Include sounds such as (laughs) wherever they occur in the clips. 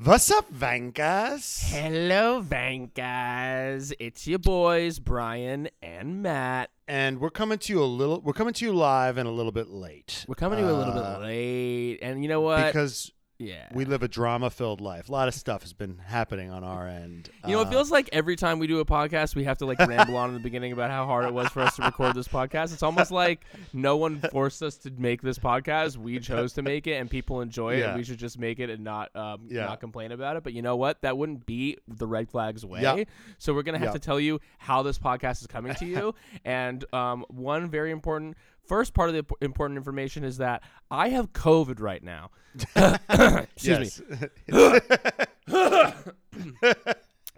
What's up, Vankas? Hello, Vankas. It's your boys, Brian and Matt. And we're coming to you a little. We're coming to you live and a little bit late. We're coming to you a little Uh, bit late. And you know what? because yeah. we live a drama-filled life. A lot of stuff has been happening on our end. you know, it Uh, feels like every time we do a podcast, we have to like ramble on in the beginning about how hard it was for us to record this podcast. It's almost like no one forced us to make this podcast. We chose to make it, and people enjoy it. Yeah. And we should just make it and not um, Yeah. not complain about it. But you know what? That wouldn't be the red flags way. Yeah. So we're gonna have Yeah. to tell you how this podcast is coming to you. (laughs) and um, one very important first part of the important information is that I have COVID right now. (laughs) Excuse me. (laughs)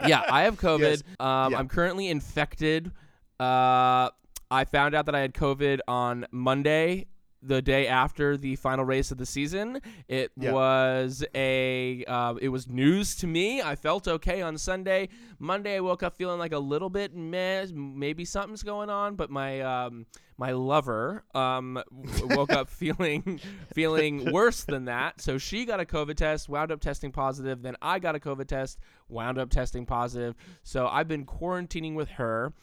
yeah, I have COVID. Yes. Um, Yeah. I'm currently infected. Uh, I found out that I had COVID on Monday, the day after the final race of the season. It Yeah. was a. Uh, it was news to me. I felt okay on Sunday. Monday, I woke up feeling like a little bit meh. Maybe something's going on, but my. Um, my lover um, woke up (laughs) feeling feeling worse than that. So she got a COVID test, wound up testing positive. Then I got a COVID test, wound up testing positive. So I've been quarantining with her,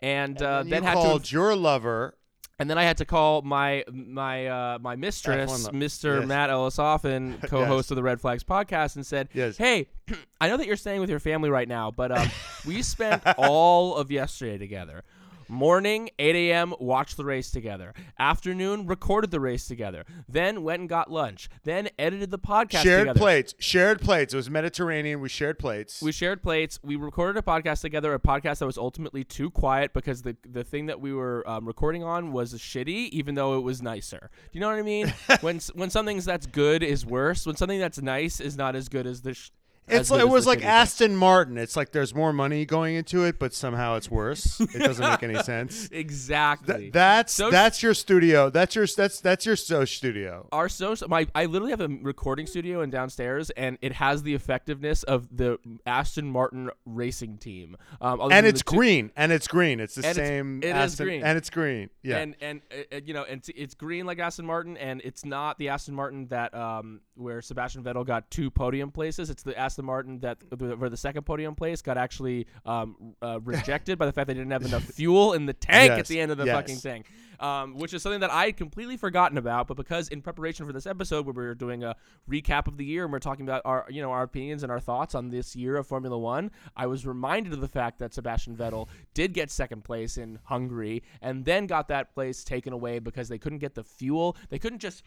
and, uh, And then you had called to, your lover. And then I had to call my my uh, my mistress, Mr. yes. Matt Ellisoffen, (laughs) co-host of the Red Flags podcast, and said, Yes. "Hey, (clears throat) I know that you're staying with your family right now, but um, (laughs) we spent all of yesterday together." Morning, 8 a.m., watched the race together. Afternoon, recorded the race together. Then went and got lunch. Then edited the podcast shared together. plates. Shared plates. It was Mediterranean. We shared plates. We shared plates. We recorded a podcast together, a podcast that was ultimately too quiet because the the thing that we were um, recording on was shitty, even though it was nicer. Do you know what I mean? (laughs) when when something that's good is worse, when something that's nice is not as good as the. Sh- it's like, it was like thing. Aston Martin. It's like there's more money going into it, but somehow it's worse. It doesn't make any (laughs) sense. Exactly. Th- that's So- that's your studio. That's your that's that's your so studio. our so my I literally have a recording studio in downstairs, and it has the effectiveness of the Aston Martin racing team. Um, And it's two- green. And it's green. It's the And same. it is Aston, green. And it's green. Yeah. And and uh, uh, you know, and it's, it's green like Aston Martin, and it's not the Aston Martin that um where Sebastian Vettel got two podium places. It's the Aston Martin that where the second podium place got actually um uh, rejected by the fact they didn't have enough (laughs) fuel in the tank at the end of the yes. fucking thing. Um, which is something that I had completely forgotten about, but because in preparation for this episode, where we were doing a recap of the year and we're talking about our, you know, our opinions and our thoughts on this year of Formula One, I was reminded of the fact that Sebastian Vettel did get second place in Hungary and then got that place taken away because they couldn't get the fuel. They couldn't just,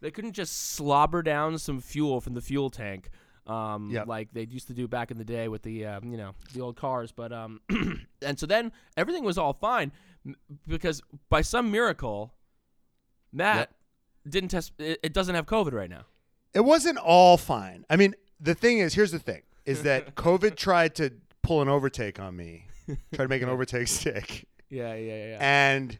they couldn't just slobber down some fuel from the fuel tank. Um, Yep. like they used to do back in the day with the, um, you know, the old cars. But um, (clears throat) and so then everything was all fine because by some miracle, Matt Yep. didn't test. It, it doesn't have COVID right now. it wasn't all fine. I mean, the thing is, here's the thing: is that (laughs) COVID tried to pull an overtake on me, tried to make an (laughs) overtake stick, Yeah, yeah, yeah. and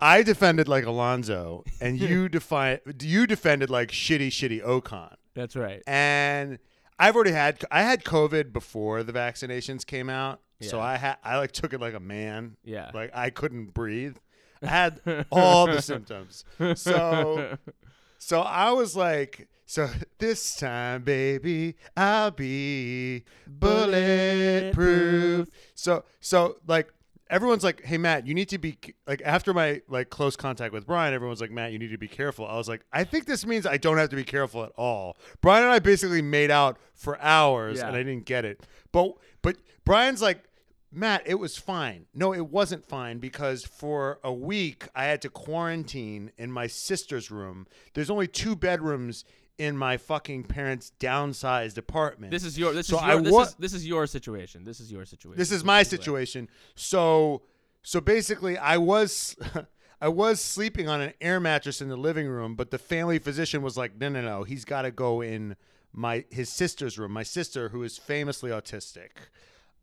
I defended like Alonso, (laughs) and you defi- you defended like shitty, shitty Ocon. That's right. and I've already had I had COVID before the vaccinations came out, so I had I like took it like a man. Yeah. like I couldn't breathe. I (laughs) had all the symptoms. So (laughs) so I was like, so this time, baby, I'll be bulletproof. So so like everyone's like, hey Matt, you need to be like after my like close contact with Brian, everyone's like, Matt, you need to be careful. I was like, I think this means I don't have to be careful at all. Brian and I basically made out for hours Yeah. and I didn't get it. But but Brian's like, Matt, it was fine. No, it wasn't fine because for a week I had to quarantine in my sister's room. There's only two bedrooms in my fucking parents' downsized apartment. This is your. This So is I your. This wa- is this is your situation. This is your situation. this is my situation. So so basically I was (laughs) I was sleeping on an air mattress in the living room, but the family physician was like, "No, no, no. He's got to go in my his sister's room. My sister who is famously autistic.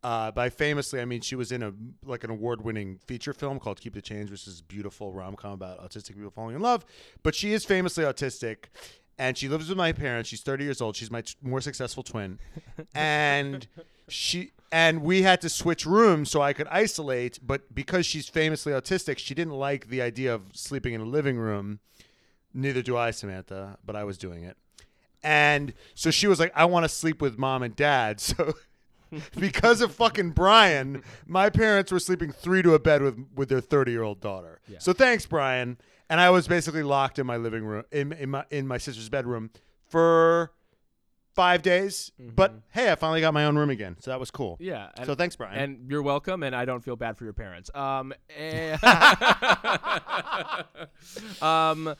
Uh, by famously, I mean she was in a like an award-winning feature film called Keep the Change, which is a beautiful rom-com about autistic people falling in love. But she is famously autistic, and she lives with my parents. She's 30 years old. She's my t- more successful twin, and she and we had to switch rooms so I could isolate. But because she's famously autistic, she didn't like the idea of sleeping in a living room. Neither do I, Samantha, but I was doing it. And so she was like, I want to sleep with mom and dad. (laughs) So because of fucking Brian, my parents were sleeping three to a bed with with their 30 year old daughter. Yeah. So thanks, Brian. And I was basically locked in my living room in, in my in my sister's bedroom for five days. But hey, I finally got my own room again, so that was cool. Yeah. And, So thanks, Brian. and you're welcome, and I don't feel bad for your parents. Um, (laughs) eh, (laughs) um,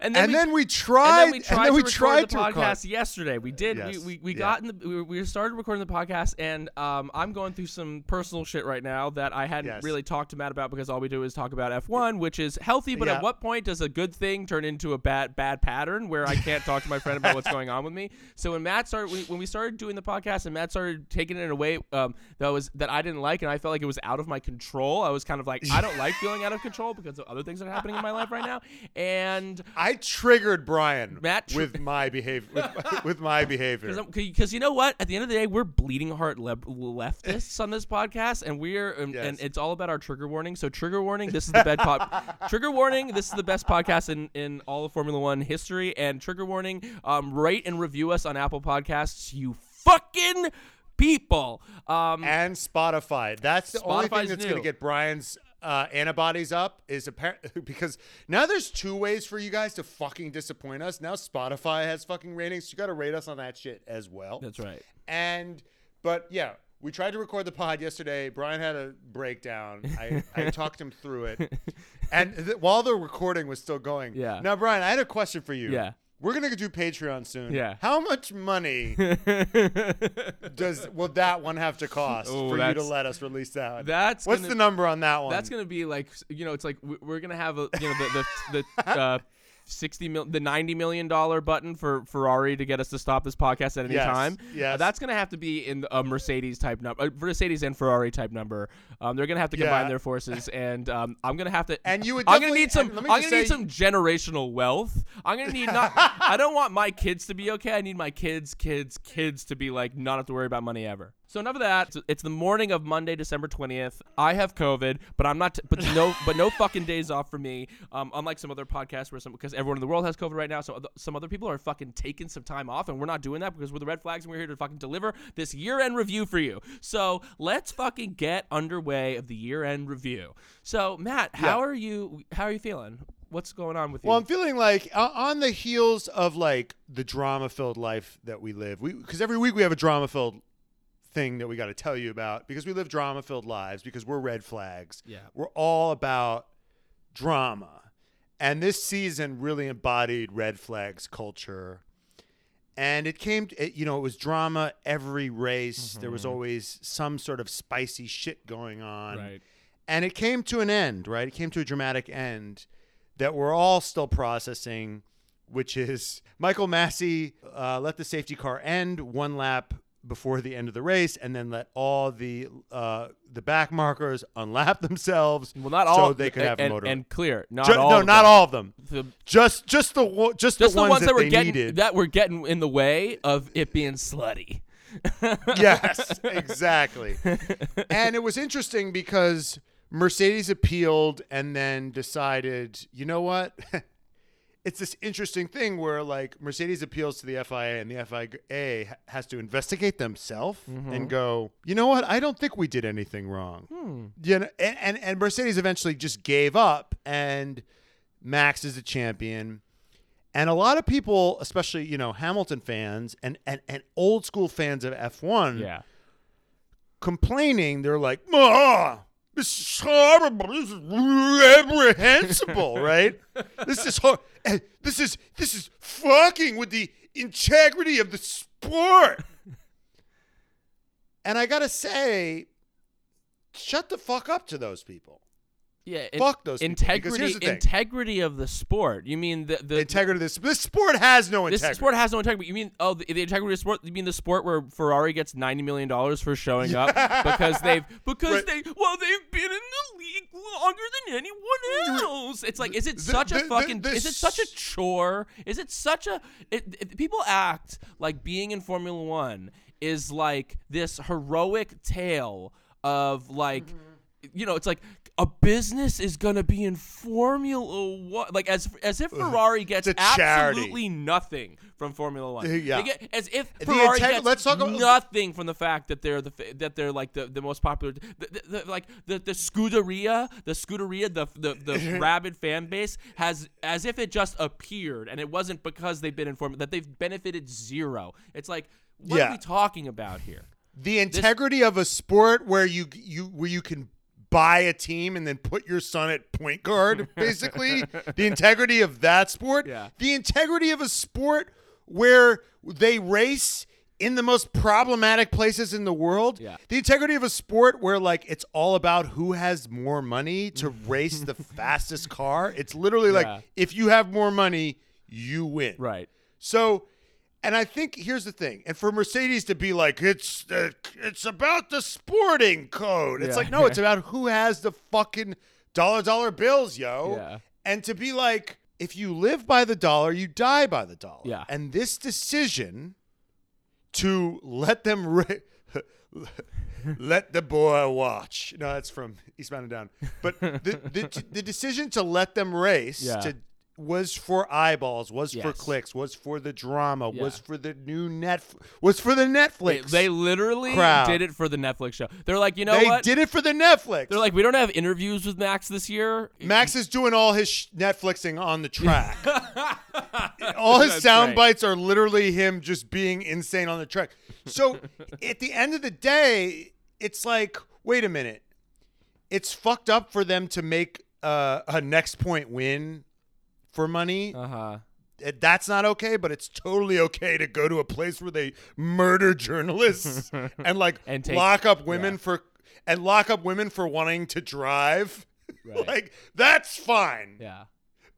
and then and we, then we tried. and then we tried we to tried record the record. podcast yesterday. We did. Yes, We we, we yeah. got in the we, we started recording the podcast, and um, I'm going through some personal shit right now that I hadn't Yes. really talked to Matt about because all we do is talk about F1, which is healthy. But Yeah. at what point does a good thing turn into a bad bad pattern where I can't talk to my friend about what's going on with me? So when Matt started when, when we started doing the podcast and Matt started taking it in a way um, that was that I didn't like and I felt like it was out of my control. I was kind of like I don't like feeling out of control because of other things that are happening in my life right now. And (laughs) I triggered Brian Matt tr- (laughs) (laughs) with my behavior. With, with my behavior. Because you know what? At the end of the day, we're bleeding heart le- leftists on this podcast, and we're and, Yes. and it's all about our trigger warning. So trigger warning. This is the best pod. (laughs) trigger warning. This is the best podcast in in all of Formula One history. And trigger warning. Um, rate and review us on Apple Podcasts. You fucking people. Um, and Spotify. That's the only thing that's going to get Brian's uh, antibodies up is apparent (laughs) because now there's two ways for you guys to fucking disappoint us. Now Spotify has fucking ratings. You got to rate us on that shit as well. that's right. And but yeah, we tried to record the pod yesterday. Brian had a breakdown. I, I (laughs) talked him through it, and th- while the recording was still going. Yeah. Now, Brian, I had a question for you. Yeah. We're gonna do Patreon soon. Yeah. How much money (laughs) does will that one have to cost Oh, for you to let us release that? That's What's gonna- the number on that one? That's gonna be like you know, it's like we- we're gonna have a you know the the, the (laughs) uh, sixty mil the ninety million dollar button for Ferrari to get us to stop this podcast at any Yes, time. yes. Uh, that's gonna have to be in a Mercedes type number, uh, Mercedes and Ferrari type number. Um, they're gonna have to combine Yeah. their forces, (laughs) and um, I'm gonna have to. And you would I'm gonna need some. I'm gonna just need some generational wealth. I'm gonna need not. (laughs) I don't want my kids to be okay. I need my kids, kids, kids to be like not have to worry about money ever. So enough of that. It's, it's the morning of Monday, December twentieth. I have COVID, but I'm not. T- but no, but no (laughs) fucking days off for me. Um, unlike some other podcasts where some because everyone in the world has COVID right now, so other, some other people are fucking taking some time off, and we're not doing that because we're the Red Flags and we're here to fucking deliver this year-end review for you. So let's fucking get underway of the year-end review. So Matt, how Yeah. are you? How are you feeling? What's going on with you? Well, I'm feeling like uh, on the heels of like the drama-filled life that we live. We because every week we have a drama-filled thing that we got to tell you about because we live drama-filled lives because we're red flags. Yeah. We're all about drama. And this season really embodied red flags culture. And it came, it, you know, it was drama every race. There was always some sort of spicy shit going on. right. And it came to an end, right? It came to a dramatic end that we're all still processing, which is Michael Masi uh, let the safety car end one lap before the end of the race, and then let all the uh, the back markers unlap (laughs) themselves. Well, not all. so they could have and, motor. and clear. Not Ju- all. no, of not them. all of them. The, Just just the just, just the ones, that, were they getting needed. that were getting in the way of it being slutty. (laughs) yes, exactly. (laughs) and it was interesting because Mercedes appealed and then decided, you know what? It's this interesting thing where like Mercedes appeals to the FIA and the FIA has to investigate themselves and go, you know what? I don't think we did anything wrong. You know, and, and and Mercedes eventually just gave up and Max is a champion. And a lot of people, especially, you know, Hamilton fans and, and, and old school fans of F1, Yeah. complaining. They're like, "Ah, this is horrible. This is reprehensible, (laughs) right? This is hor- eh, this is this is fucking with the integrity of the sport." and I gotta say, shut the fuck up to those people. Yeah. it- Fuck those integrity. here's the thing. integrity of the sport. You mean the the. integrity of this this sport has no integrity. this sport has no integrity. You mean oh the, the integrity of the sport? You mean the sport where Ferrari gets ninety million dollars for showing up (laughs) because they've because Right. they well they've been in the league longer than anyone else. It's like is it The- such the- a fucking the is it such a chore? Is it such a it, it- people act like being in Formula One is like this heroic tale of like Mm-hmm. you know it's like a business is gonna be in Formula One, like as as if uh, Ferrari gets It's a charity. absolutely nothing from Formula One. Yeah. Get, as if Ferrari gets let's talk about- nothing from the fact that they're the that they're like the, the most popular, the, the, the, like the the Scuderia, the Scuderia, the the, the (laughs) rabid fan base has as if it just appeared, and it wasn't because they've been informed that they've benefited zero. It's like what Yeah. are we talking about here? the integrity of a sport where you you where you can buy a team and then put your son at point guard basically the integrity of that sport Yeah. the integrity of a sport where they race in the most problematic places in the world Yeah. the integrity of a sport where like it's all about who has more money to (laughs) race the fastest car it's literally Yeah. like if you have more money you win Right. so, and I think here's the thing, and for Mercedes to be like, it's uh, it's about the sporting code. It's Yeah. like, no, it's about who has the fucking dollar dollar bills, yo. Yeah. And to be like, if you live by the dollar, you die by the dollar. Yeah. And this decision to let them (laughs) ra- let the boy watch. No, that's from Eastbound and Down. But the the, the decision to let them race Yeah. to was for eyeballs, was for clicks, was for the drama, was for the new net, was for the They, Netflix. they literally crowd. did it for the Netflix show. They're like, you know They what? did it for the Netflix. They're like, we don't have interviews with Max this year. Max is doing all his sh- Netflixing on the track. (laughs) all his That's sound right. bites are literally him just being insane on the track. So (laughs) at the end of the day, it's like, wait a minute. It's fucked up for them to make uh, a next point win for money. Uh huh. Uh, That's not okay, but it's totally okay to go to a place where they murder journalists (laughs) and like And take- lock up women yeah. for and lock up women for wanting to drive. (laughs) Right. like that's fine. Yeah.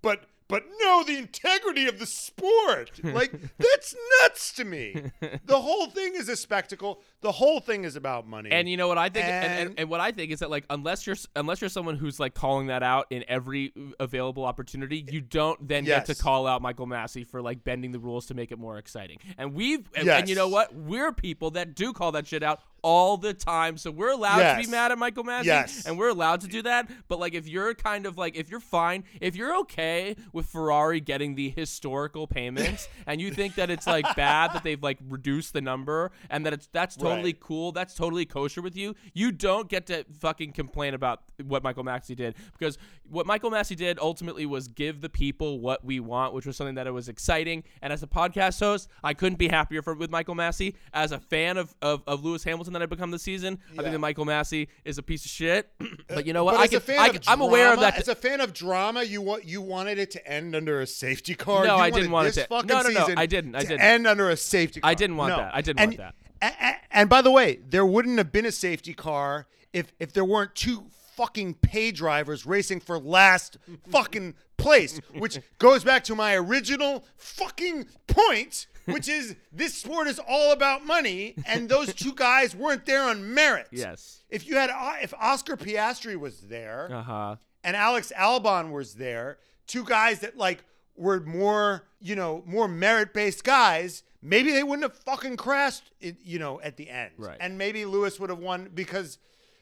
But but no, the integrity of the sport. (laughs) Like that's nuts to me. The whole thing is a spectacle. The whole thing is about money. And you know what I think, and, and, And- and what I think is that like unless you're unless you're someone who's like calling that out in every available opportunity, you don't then get to call out Michael Masi for like bending the rules to make it more exciting. And we've Yes. and you know what? We're people that do call that shit out all the time, so we're allowed to be mad at Michael Masi, Yes. and we're allowed to do that. But like if you're kind of like if you're fine, if you're okay with Ferrari getting the historical payments, (laughs) and you think that it's like bad that they've like reduced the number and that it's that's totally Right. cool, that's totally kosher with you, you don't get to fucking complain about what Michael Masi did because what Michael Masi did ultimately was give the people what we want, which was something that it was exciting. And as a podcast host, I couldn't be happier for, with Michael Masi. As a fan of, of, of Lewis Hamilton that become this season, I think that Michael Masi is a piece of shit. (clears throat) Uh, but you know what? But I can, I can, I'm aware of that. As a fan of drama, you want you wanted it to end under a safety car. No, You I didn't want it to- no, no, no, I didn't, I didn't. End under a safety car. I didn't want No. that. I didn't and, want that. a- a- And by the way, there wouldn't have been a safety car if if there weren't two fucking pay drivers racing for last fucking place, which (laughs) goes back to my original fucking point, which is this sport is all about money, and those two guys weren't there on merit. Yes. If you had if Oscar Piastri was there, Uh huh. and Alex Albon was there, two guys that like were more, you know, more merit-based guys, maybe they wouldn't have fucking crashed, you know, at the end. Right. And maybe Lewis would have won because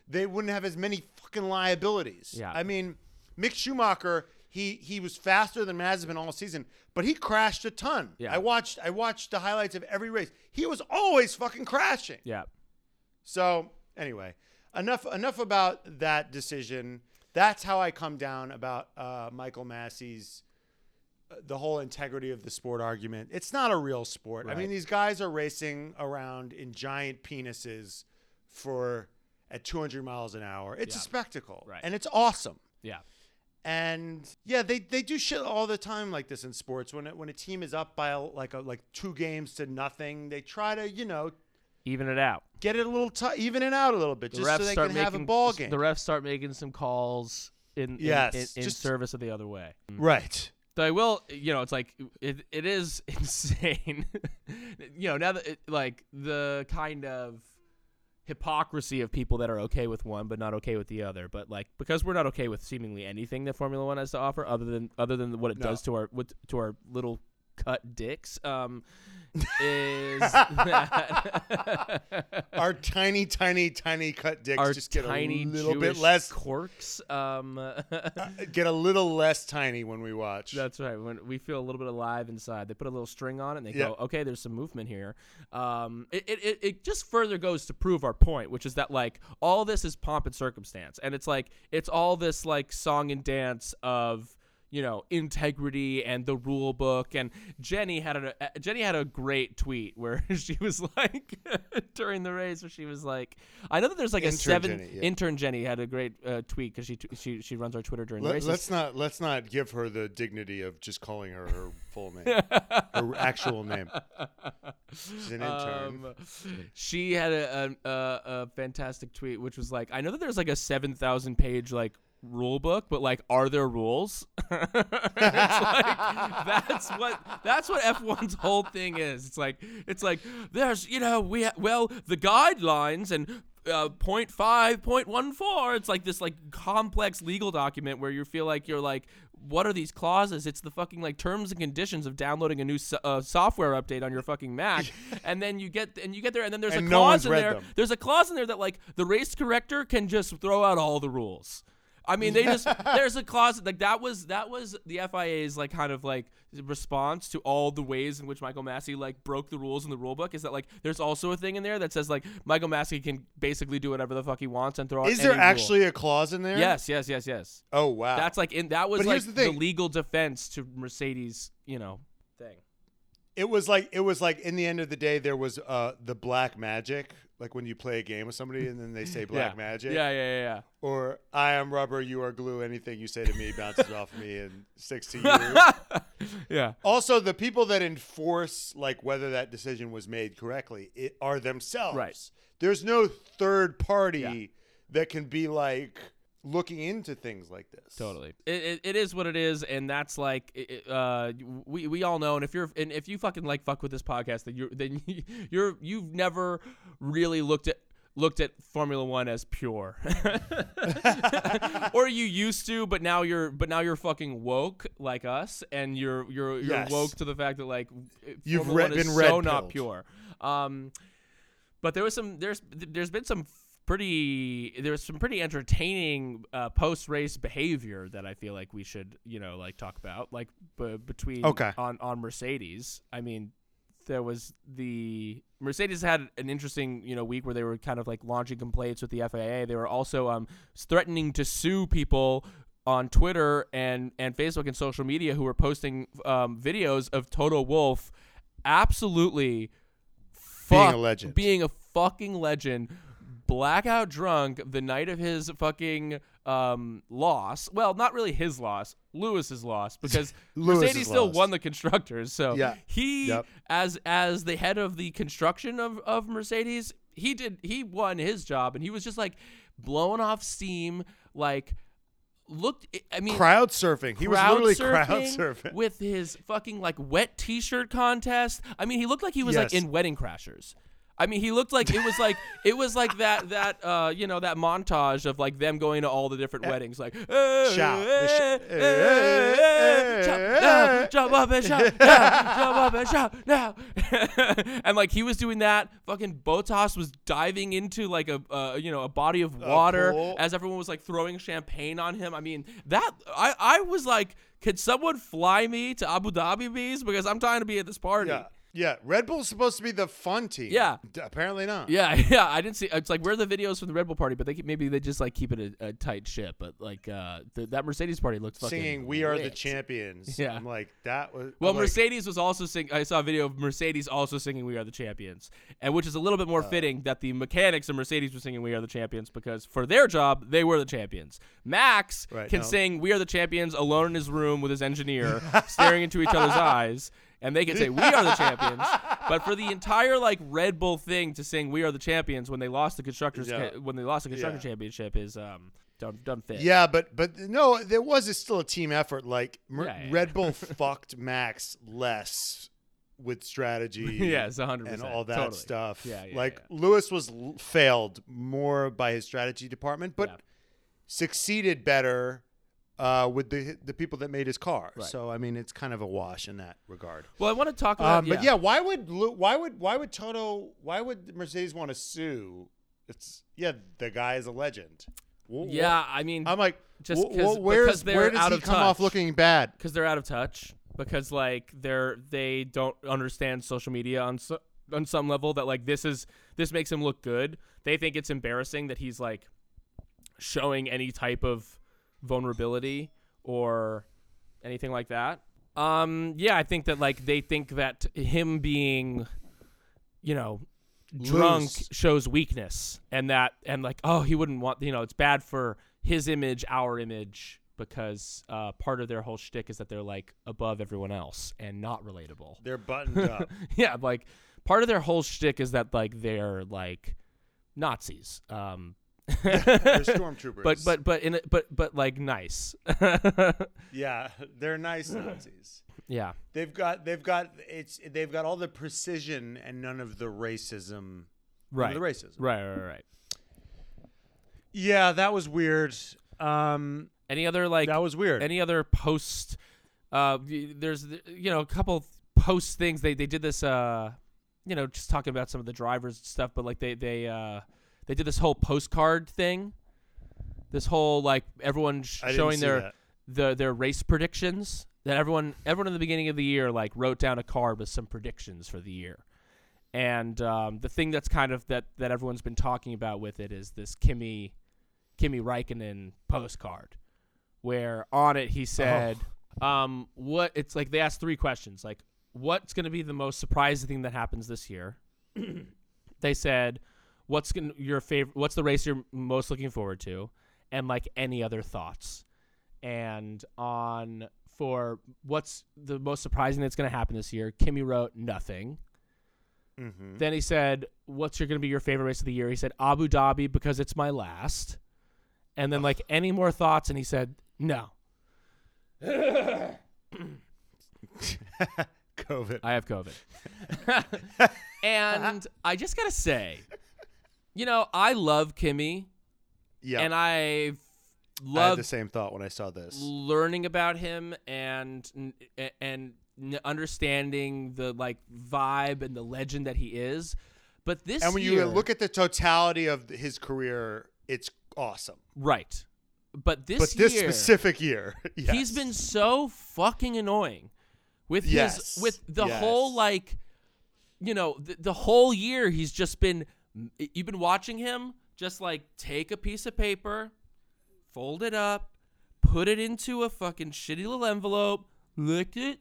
they wouldn't have as many fucking liabilities. Yeah. I mean, Mick Schumacher, he he was faster than Mazepin all season, but he crashed a ton. Yeah. I watched I watched the highlights of every race. He was always fucking crashing. Yeah. So anyway, enough enough about that decision. That's how I come down about uh, Michael Masi's uh, the whole integrity of the sport argument. It's not a real sport. I mean, these guys are racing around in giant penises for at 200 miles an hour. It's a spectacle, Right. and it's awesome. Yeah. And yeah, they, they do shit all the time like this in sports. When it, when a team is up by like a, like two games to nothing, they try to you know Even it out. get it a little t- even it out a little bit, The just refs so they start can making have a ball game. The refs start making some calls in in, in, in just- service of the other way. right. Though I will, you know, it's like it, it is (laughs) insane. you know, now that it, like the kind of hypocrisy of people that are okay with one but not okay with the other. But like because we're not okay with seemingly anything that Formula One has to offer, other than other than what it No. does to our with, to our little cut dicks um, is (laughs) that Our tiny, tiny, tiny cut dicks our just get tiny a little Jewish bit less, corks. Um, (laughs) (laughs) get a little less tiny when we watch. That's right. When we feel a little bit alive inside, they put a little string on it and they Yeah. go, "Okay, there's some movement here." Um, it, it, it just further goes to prove our point, which is that like all this is pomp and circumstance, and it's like it's all this like song and dance of you know integrity and the rule book. And Jenny had a uh, Jenny had a great tweet where (laughs) she was like (laughs) during the race, where she was like, "I know that there's like a Intern seven Jenny, yeah. intern Jenny had a great uh, tweet because she, t- she she runs our Twitter during the Let, races." let's not let's not give her the dignity of just calling her her full name, (laughs) her actual name. She's an intern. Um, she had a, a, a, a fantastic tweet, which was like, I know that there's like a seven thousand page like rule book, but like, are there rules? (laughs) it's like that's what that's what F1's whole thing is. It's like it's like there's you know we ha- well the guidelines and. Uh, point five, point one four. It's like this like complex legal document where you feel like you're like, what are these clauses? It's the fucking like terms and conditions of downloading a new so- uh, software update on your fucking Mac, (laughs) and then you get and you get there, and then there's And a no clause in there. them. There's a clause in there that like the race director can just throw out all the rules. I mean, they just there's a clause like that was that was the FIA's like kind of like response to all the ways in which Michael Masi like broke the rules in the rule book is that like there's also a thing in there that says like Michael Masi can basically do whatever the fuck he wants and throw out Is there any rule. actually a clause in there? Yes, yes, yes, yes. Oh wow. That's like in that was But like here's the legal defense to Mercedes, you know, thing. It was like it was like in the end of the day there was uh the black magic like when you play a game with somebody and then they say (laughs) black yeah. magic Yeah, yeah, yeah, yeah. or I am rubber you are glue anything you say to me bounces off me and sticks to you. (laughs) yeah. also the people that enforce like whether that decision was made correctly it are themselves. Right. There's no third party Yeah. that can be like looking into things like this. Totally. It, it, it is what it is, and that's like it- uh we we all know. And if you're and if you fucking like fuck with this podcast, then you're then (laughs) you're you've never really looked at looked at Formula One as pure, (laughs) or you used to, but now you're but now you're fucking woke like us, and you're you're you're Yes. woke to the fact that like You've Formula re- One is been so red-pilled. not pure. Um, but there was some there's there's been some pretty there's some pretty entertaining uh, post race behavior that I feel like we should you know like talk about like b- between Okay. on on Mercedes. I mean, there was the Mercedes had an interesting you know week where they were kind of like launching complaints with the FIA. They were also um threatening to sue people on Twitter and and Facebook and social media who were posting um, videos of Toto Wolff absolutely Being a legend. being a fucking legend, blackout drunk the night of his fucking um, loss. Well, not really his loss, Lewis's loss, (laughs) because Lewis's Mercedes still won the constructors. So Yeah. he, Yep. as as the head of the construction of of Mercedes, he did he won his job, and he was just like blowing off steam, like. Looked, I mean, Crowd surfing. He was literally crowd (laughs) surfing. with his fucking like wet t-shirt contest. I mean, he looked like he was like in Wedding Crashers. I mean, he looked like it was like it was like that that uh you know that montage of like them going to all the different weddings, like eh, Shout. Eh, eh, eh, jump now, jump up and shout now, jump up and shout now, and like he was doing that. Fucking Bottas was diving into like a uh, you know a body of water pool. as everyone was like throwing champagne on him. I mean that I I was like, could someone fly me to Abu Dhabi, please? Because I'm trying to be at this party. Yeah. Yeah. Red Bull's supposed to be the fun team. Yeah. D- apparently not. Yeah, (laughs) yeah, I didn't see. It's like where are the videos from the Red Bull party, but they keep- maybe they just like keep it a, a tight ship. But like uh, the, that Mercedes party looked fucking Singing "We Are the. Champions." (laughs) Yeah. I'm like that was. Well, I'm like, Mercedes was also sing. I saw a video of Mercedes also singing "We Are the Champions," and which is a little bit Uh. more fitting that the mechanics of Mercedes were singing "We Are the Champions" because for their job they were the champions. Max Right, can no. sing "We Are the Champions" alone in his room with his engineer, (laughs) staring into each other's eyes, and they can say "We Are the Champions." But for the entire like Red Bull thing to sing "We Are the Champions" when they lost the constructors Yeah. when they lost the constructor Yeah. championship is um done done fit. Yeah, but but no, there was a, still a team effort. Like Mer- Yeah, Red Bull (laughs) fucked Max less with strategy. (laughs) yes, hundred and percent, all that totally. stuff. Yeah, yeah, like yeah. Lewis was l- failed more by his strategy department, but Yeah. succeeded better uh, with the the people that made his car. Right. So I mean, it's kind of a wash in that regard. Well, I want to talk about. Um, But yeah, why would Lu- why would why would Toto why would Mercedes want to sue? It's yeah, the guy is a legend. Wh- wh- yeah. I mean, I'm like, Just wh- wh- 'cause- where's because they're where does out he of come off looking bad? because they're out of touch because like they're they don't understand social media on so, on some level that like this is this makes him look good they think it's embarrassing that he's like showing any type of vulnerability or anything like that um yeah i think that like they think that him being you know drunk Loose. shows weakness and that and like oh he wouldn't want you know it's bad for his image our image because uh, part of their whole shtick is that they're like above everyone else and not relatable They're buttoned (laughs) up. yeah like part of their whole shtick is that like they're like Nazis um They're stormtroopers. but but but in a, but but like nice (laughs) yeah, they're nice Nazis. yeah They've got they've got it's they've got all the precision and none of the racism. right the racism. right right right Yeah, that was weird. Um, any other like that was weird. any other post uh there's you know a couple post things they they did this uh you know just talking about some of the drivers and stuff but like they they uh they did this whole postcard thing. This whole like everyone sh- showing their the their race predictions that everyone everyone in the beginning of the year like wrote down a card with some predictions for the year. And um, the thing that's kind of that that everyone's been talking about with it is this Kimi Kimi Raikkonen postcard where on it he said um what it's like they asked three questions like what's going to be the most surprising thing that happens this year? (clears throat) They said what's to your favorite what's the race you're most looking forward to? And like any other thoughts? And on for what's the most surprising that's going to happen this year kimi wrote nothing. Mhm. then he said what's your going to be your favorite race of the year? He said abu dhabi because it's my last. And then like any more thoughts? And he said no. (laughs) COVID. I have COVID. (laughs) and I just gotta say, you know, I love Kimi, yeah, and I love the same thought when I saw this. learning about him and and understanding the like vibe and the legend that he is. But this And when year, you look at the totality of his career, it's awesome. right, but this but this year, specific year, (laughs) yes. he's been so fucking annoying with Yes, his with the yes. whole like you know the, the whole year he's just been you've been watching him just like take a piece of paper fold it up put it into a fucking shitty little envelope lick it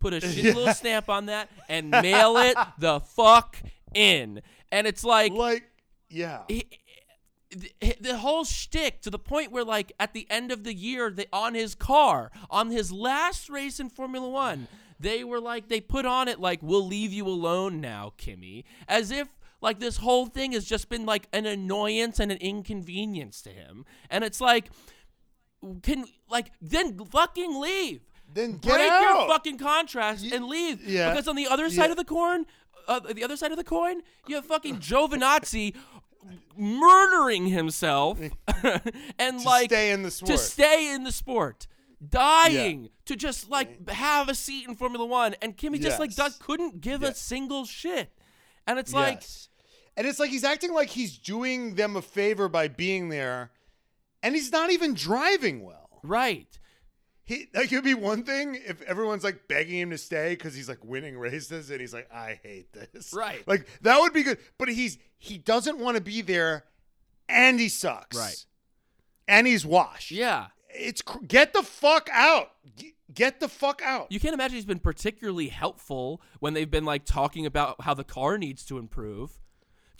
put a (laughs) shitty little stamp on that and mail it the fuck in. And it's like like, yeah, he, the, the whole shtick to the point where, like, at the end of the year, they on his car, on his last race in Formula One, they were like, they put on it like, "We'll leave you alone now, Kimi," as if like this whole thing has just been like an annoyance and an inconvenience to him, and it's like, can like then fucking leave. then get Break out. your fucking contract and leave. yeah, Because on the other side yeah. of the coin, uh, the other side of the coin, you have fucking Giovinazzi murdering himself (laughs) and to like stay in the sport. to stay in the sport, dying to just like have a seat in Formula One, and Kimi just like Yes. does, couldn't give a single shit, and it's like Yes. And it's like he's acting like he's doing them a favor by being there, and he's not even driving well. right, He like it'd be one thing if everyone's like begging him to stay because he's like winning races, and he's like, I hate this. Right. Like that would be good, but he's he doesn't want to be there, and he sucks. Right. And he's washed. yeah. It's cr- get the fuck out. G- Get the fuck out. You can't imagine he's been particularly helpful when they've been like talking about how the car needs to improve.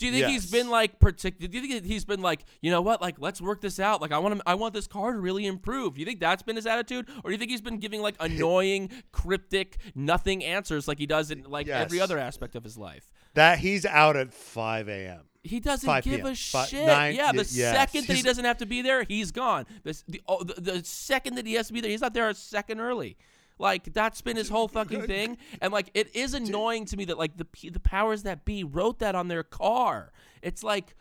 Do you think he's been like partic- Do you think he's been like, you know what? Like, let's work this out. Like, I want to, I want this car to really improve. Do You think that's been his attitude, or do you think he's been giving like (laughs) annoying, cryptic, nothing answers like he does in like every other aspect of his life? that he's out at 5 a.m. He doesn't give a Fi- shit. nine- yeah, the y- yes. second that he doesn't have to be there, he's gone. The, the, oh, the the second that he has to be there, he's not there a second early. Like that's been his whole (laughs) fucking thing, and like it is annoying to me that like the the powers that be wrote that on their car. It's like,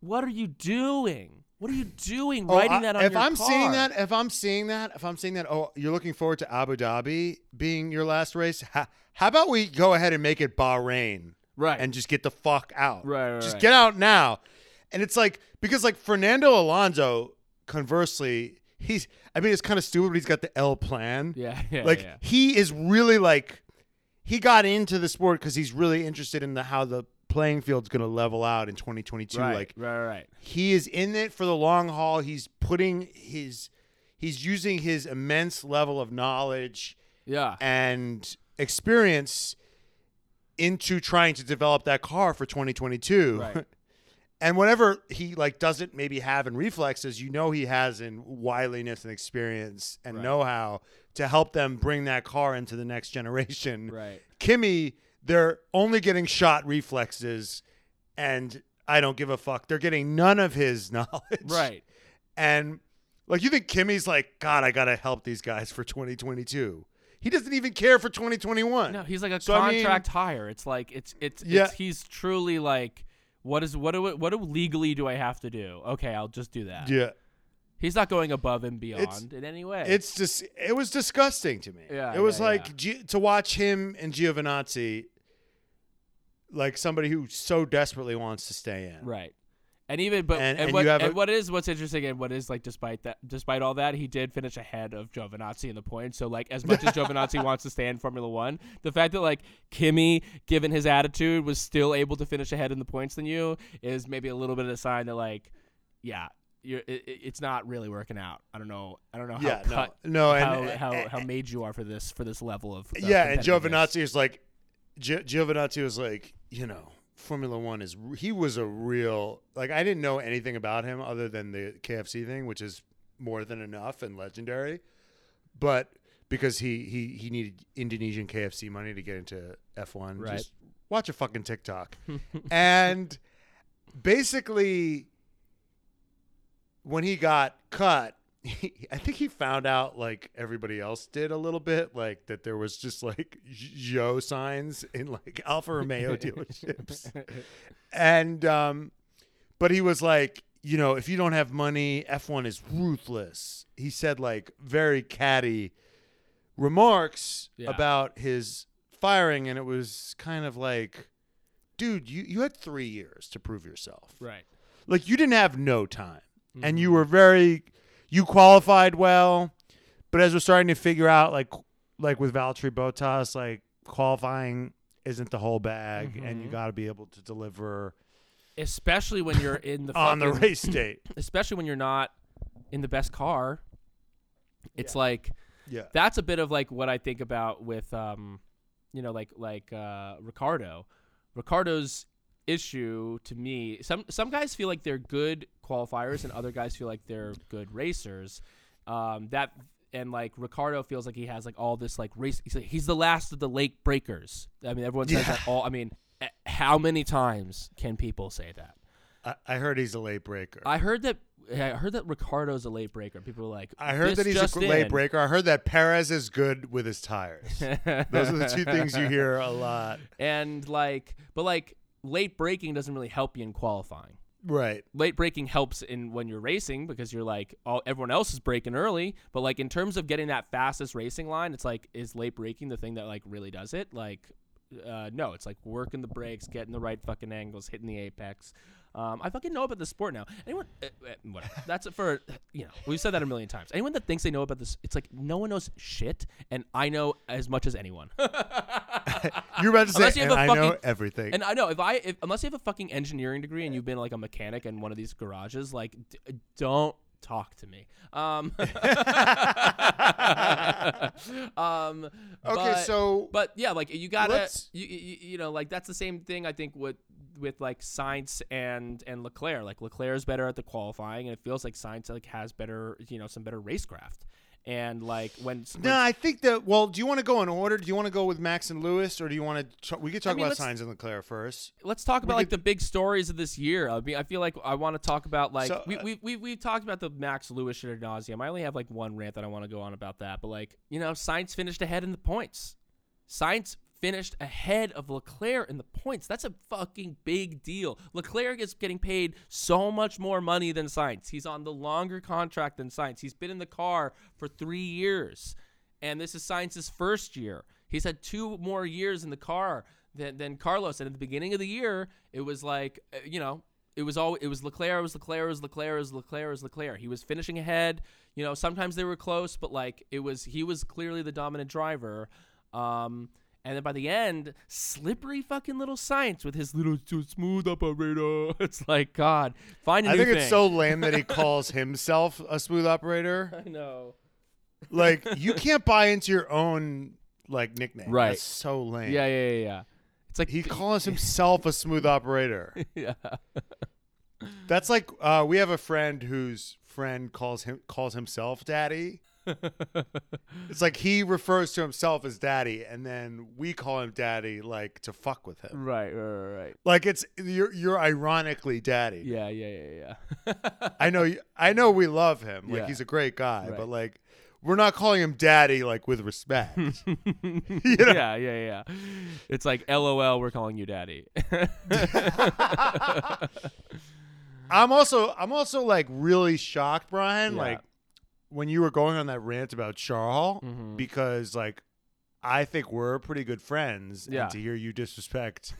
what are you doing? What are you doing Oh, writing I- that on your car? if your I'm seeing that, if I'm seeing that, if I'm seeing that, oh, you're looking forward to Abu Dhabi being your last race. Ha- how about we go ahead and make it Bahrain right? and just get the fuck out? Right, right, Just right. get out now. And it's like because like Fernando Alonso, conversely, he's. I mean, it's kind of stupid, but he's got the El Plan. yeah, (laughs) yeah, like yeah. he is really like he got into the sport because he's really interested in the how the playing field's going to level out in 2022 right, like right, right. he is in it for the long haul he's putting his he's using his immense level of knowledge Yeah, and experience into trying to develop that car for 2022 Right. (laughs) and whatever he like doesn't maybe have in reflexes you know he has in wiliness and experience and Right. know-how to help them bring that car into the next generation right. kimi they're only getting shot reflexes and i don't give a fuck they're getting none of his (laughs) knowledge Right. and like you think Kimi's like, God, I gotta help these guys for 2022. He doesn't even care for 2021. No, he's like a So, I mean- contract hire. It's like it's it's, Yeah. it's he's truly like what is what do what do legally do I have to do? Okay, I'll just do that. Yeah, He's not going above and beyond It's- in any way. it's just it was disgusting to me. Yeah, it was yeah, like yeah. G- to watch him and Giovinazzi, like somebody who so desperately wants to stay in. right. And even but And- and, and what, and what is what's interesting and what is like despite that despite all that he did finish ahead of Giovinazzi in the points. So like as much as (laughs) Giovinazzi wants to stay in Formula One, the fact that like Kimi, given his attitude, was still able to finish ahead in the points than you is maybe a little bit of a sign that like, yeah, you're it, it- it's not really working out. I don't know. I don't know how Yeah, cut, no, and how, and- how and- how made you are for this for this level of, of yeah, and. Giovinazzi is like, Gi- Giovinazzi was like, you know, Formula One is he was a real like I didn't know anything about him other than the KFC thing, which is more than enough and legendary, but because he he he needed Indonesian KFC money to get into F one, Right. just watch a fucking TikTok, (laughs) and basically when he got cut. He, I think he found out like everybody else did a little bit, like that there was just like Joe signs in like Alfa Romeo dealerships, (laughs) and um, but he was like, you know, if you don't have money, F1 is ruthless. He said like very catty remarks Yeah. about his firing, and it was kind of like, dude, you you had three years to prove yourself right. like you didn't have no time and Mm-hmm. you were very you qualified well but as we're starting to figure out like like with Valtteri Bottas like qualifying isn't the whole bag and you Mhm. got to be able to deliver Especially when you're in the (laughs) on the race date (clears throat) especially when you're not in the best car. It's like yeah that's a bit of like what I think about with um, you know, like like uh, Ricciardo. Ricciardo's issue to me, some some guys feel like they're good qualifiers and other guys feel like they're good racers. Um, that and like Ricciardo feels like he has like all this like race. He's, like, he's the last of the late brakers. I mean, everyone says Yeah. that all. I mean, eh, how many times can people say that? I, I heard he's a late braker I heard that. I heard that Ricciardo's a late braker. People are like, I heard "This that he's a late in." braker I heard that Perez is good with his tires (laughs) those are the two things you hear a lot (laughs) and like, but like, late braking doesn't really help you in qualifying. right Late braking helps in when you're racing because you're like, all everyone else is braking early. But like in terms of getting that fastest racing line, it's like, is late braking the thing that like really does it? Like, uh, no, it's like working the brakes, getting the right fucking angles, hitting the apex. Um, I fucking know about the sport now. Anyone, uh, uh, whatever. That's it for you know. We've said that a million times. Anyone that thinks they know about this, it's like no one knows shit, and I know as much as anyone. (laughs) you're about to Unless say you and have I a know everything And I know if I, if, unless you have a fucking engineering degree and you've been like a mechanic in one of these garages, like d- don't talk to me. Um, (laughs) (laughs) um, okay but- so but yeah, like you gotta, you, you, you know, like that's the same thing I think with with like Sainz and and Leclerc. Like Leclerc is better at the qualifying, and it feels like Sainz like has better, you know, some better racecraft. And like when, when No, I think that. Well, do you want to go in order? Do you want to go with Max and Lewis, or do you want to? we could talk mean, about Sainz and Leclerc first. let's talk about like could- the big stories of this year. I mean, I feel like I want to talk about like So, we uh, we we we've talked about the Max Lewis shit ad nauseum. I only have like one rant that I want to go on about that, but like you know, Sainz finished ahead in the points. Sainz finished ahead of Leclerc in the points. That's a fucking big deal. Leclerc is getting paid so much more money than Sainz. He's on the longer contract than Sainz. He's been in the car for three years, and this is Sainz's first year. He's had two more years in the car than, than Carlos. And at the beginning of the year, it was like, uh, you know, it was all it was Leclerc, it was Leclerc, it was Leclerc, it was Leclerc, it was Leclerc. He was finishing ahead. You know, sometimes they were close, but like it was he was clearly the dominant driver. Um, and then by the end, slippery fucking little sainz with his little too smooth operator. (laughs) It's like God, find I think it's so (laughs) lame that he calls himself a smooth operator. (laughs) I know. Like you can't buy into your own like nickname. Right. That's so lame. Yeah, yeah, yeah, yeah. It's like He calls himself a smooth operator. yeah. That's like uh, we have a friend whose friend calls him calls himself daddy. (laughs) It's like he refers to himself as daddy, and then we call him daddy, like to fuck with him. right, right, right, right. Like it's you're you're ironically daddy. Yeah, yeah, yeah, yeah. I know you, I know we love him. Like Yeah. he's a great guy, Right. but like we're not calling him daddy like with respect. (laughs) (laughs) you know? Yeah, yeah, yeah. It's like LOL, we're calling you daddy. I'm also I'm also like really shocked, Brian, Yeah. like when you were going on that rant about Charles Mhm. because like I think we're pretty good friends Yeah. and to hear you disrespect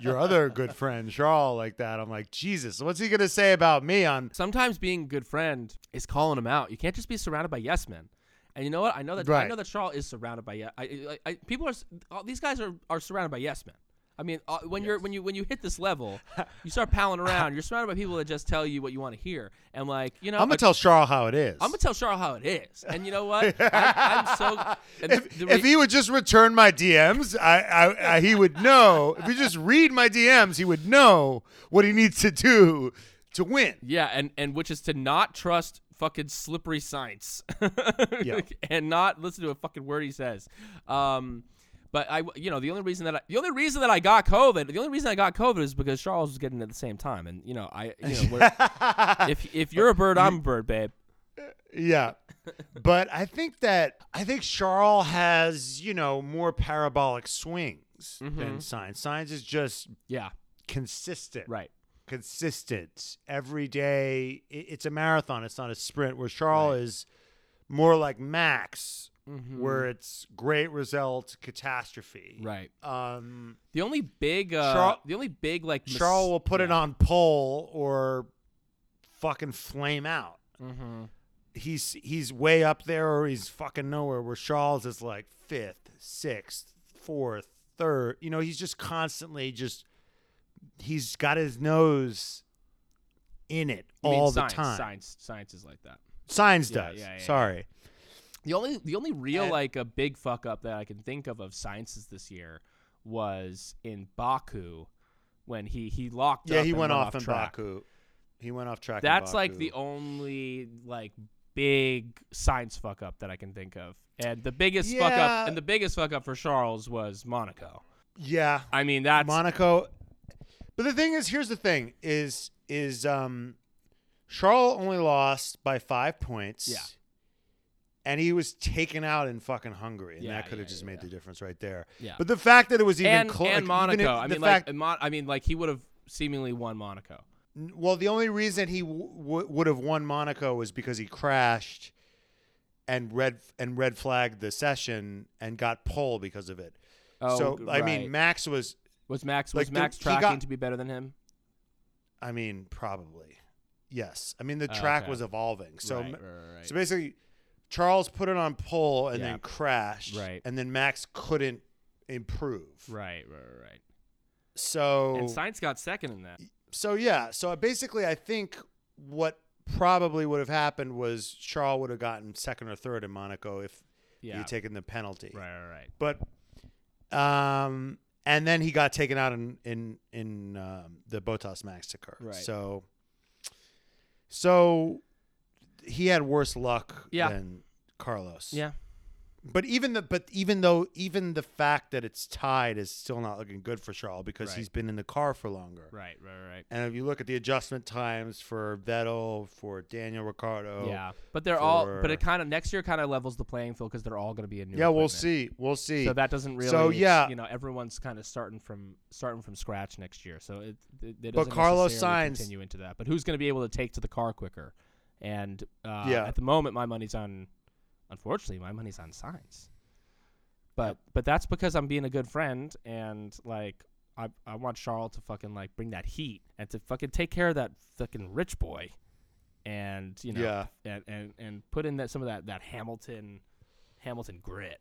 your other good friend Charles like that, I'm like, Jesus, what's he gonna say about me on Sometimes being a good friend is calling him out. You can't just be surrounded by yes men. And you know what? I know that right. I know that Charles is surrounded by yes. I, I, I, people are all, these guys are, are surrounded by yes men. I mean, uh, when you're when you when you hit this level, (laughs) you start palling around. You're surrounded by people that just tell you what you want to hear. And like, you know, I'm gonna like, tell Charles how it is. I'm gonna tell Charles how it is. And you know what? (laughs) I'm, I'm so. if, if he would just return my DMs, I, I, I he would know. If he just read my DMs, he would know what he needs to do to win. Yeah, and and which is to not trust fucking slippery Sainz, Yeah. (laughs) and not listen to a fucking word he says. Um, but I, you know, the only reason that I, the only reason that I got COVID, the only reason I got COVID is because Charles was getting it at the same time, and you know, I, you know, we're, (laughs) if if you're a bird, I'm a bird, babe. Yeah. but I think that I think Charles has, you know, more parabolic swings than Mhm. Sainz. Sainz is just Yeah, consistent. right. Consistent. Every day it's a marathon, it's not a sprint where Charles is more like Max Mhm. where it's great result, catastrophe. Right. Um The only big, uh, Char- the only big like mis- Charles will put it on pole or fucking flame out. Mhm. he's he's way up there or he's fucking nowhere where Charles is like fifth, sixth, fourth, third. You know, he's just constantly just he's got his nose in it You all the Sainz, time. Sainz, Sainz is like that. Yeah, does. yeah, yeah, Sorry. The only the only real And- like a big fuck up that I can think of of Sainz's this year was in Baku when he he locked Yeah, up he and went off in track. Baku. He went off track. in That's like the only like big Sainz fuck up that I can think of. And the biggest fuck up and the biggest fuck up for Charles was Monaco. Yeah. I mean that's Monaco. But the thing is, here's the thing: is is um, Charles only lost by five points. Yeah. And he was taken out in fucking Hungary, and Yeah, that could have yeah, just yeah, made the difference right there. yeah. But the fact that it was even and close, and Monaco. I mean fact, like Mon- I mean like he would have seemingly won Monaco. well, the only reason he w- w- would have won Monaco was because he crashed and red and red flagged the session and got pole because of it. Oh, so g- I mean. Max was, was Max like, was the- Max he tracking got- to be better than him? I mean, probably, yes. I mean, the Oh, track okay. was evolving, so right, right, right, right. So basically, Charles put it on pole and Yeah. then crashed. Right. And then Max couldn't improve. right, right, right, right. So And Sainz got second in that. so yeah. So basically, I think what probably would have happened was Charles would have gotten second or third in Monaco if he Yeah. had taken the penalty. Right, right, right. But um, and then he got taken out in in in um, the Bottas Massacre. Right. So so he had worse luck Yeah. than Carlos. Yeah. But even the but even though even the fact that it's tied is still not looking good for Charles because Right. he's been in the car for longer. Right, right, right. And if you look at the adjustment times for Vettel, for Daniel Ricciardo, yeah, but they're all. But it kind of next year kind of levels the playing field because they're all going to be in new. yeah, we'll see, we'll see. So that doesn't really. So, yeah. you know, everyone's kind of starting from starting from scratch next year. So it, it, it But doesn't Carlos necessarily Sainz- continue into that. But who's going to be able to take to the car quicker? And uh, Yeah. at the moment, my money's on. Unfortunately, my money's on Sainz. But but that's because I'm being a good friend and like I I want Charles to fucking like bring that heat and to fucking take care of that fucking rich boy, and you know Yeah. and and and put in that some of that that Hamilton Hamilton grit.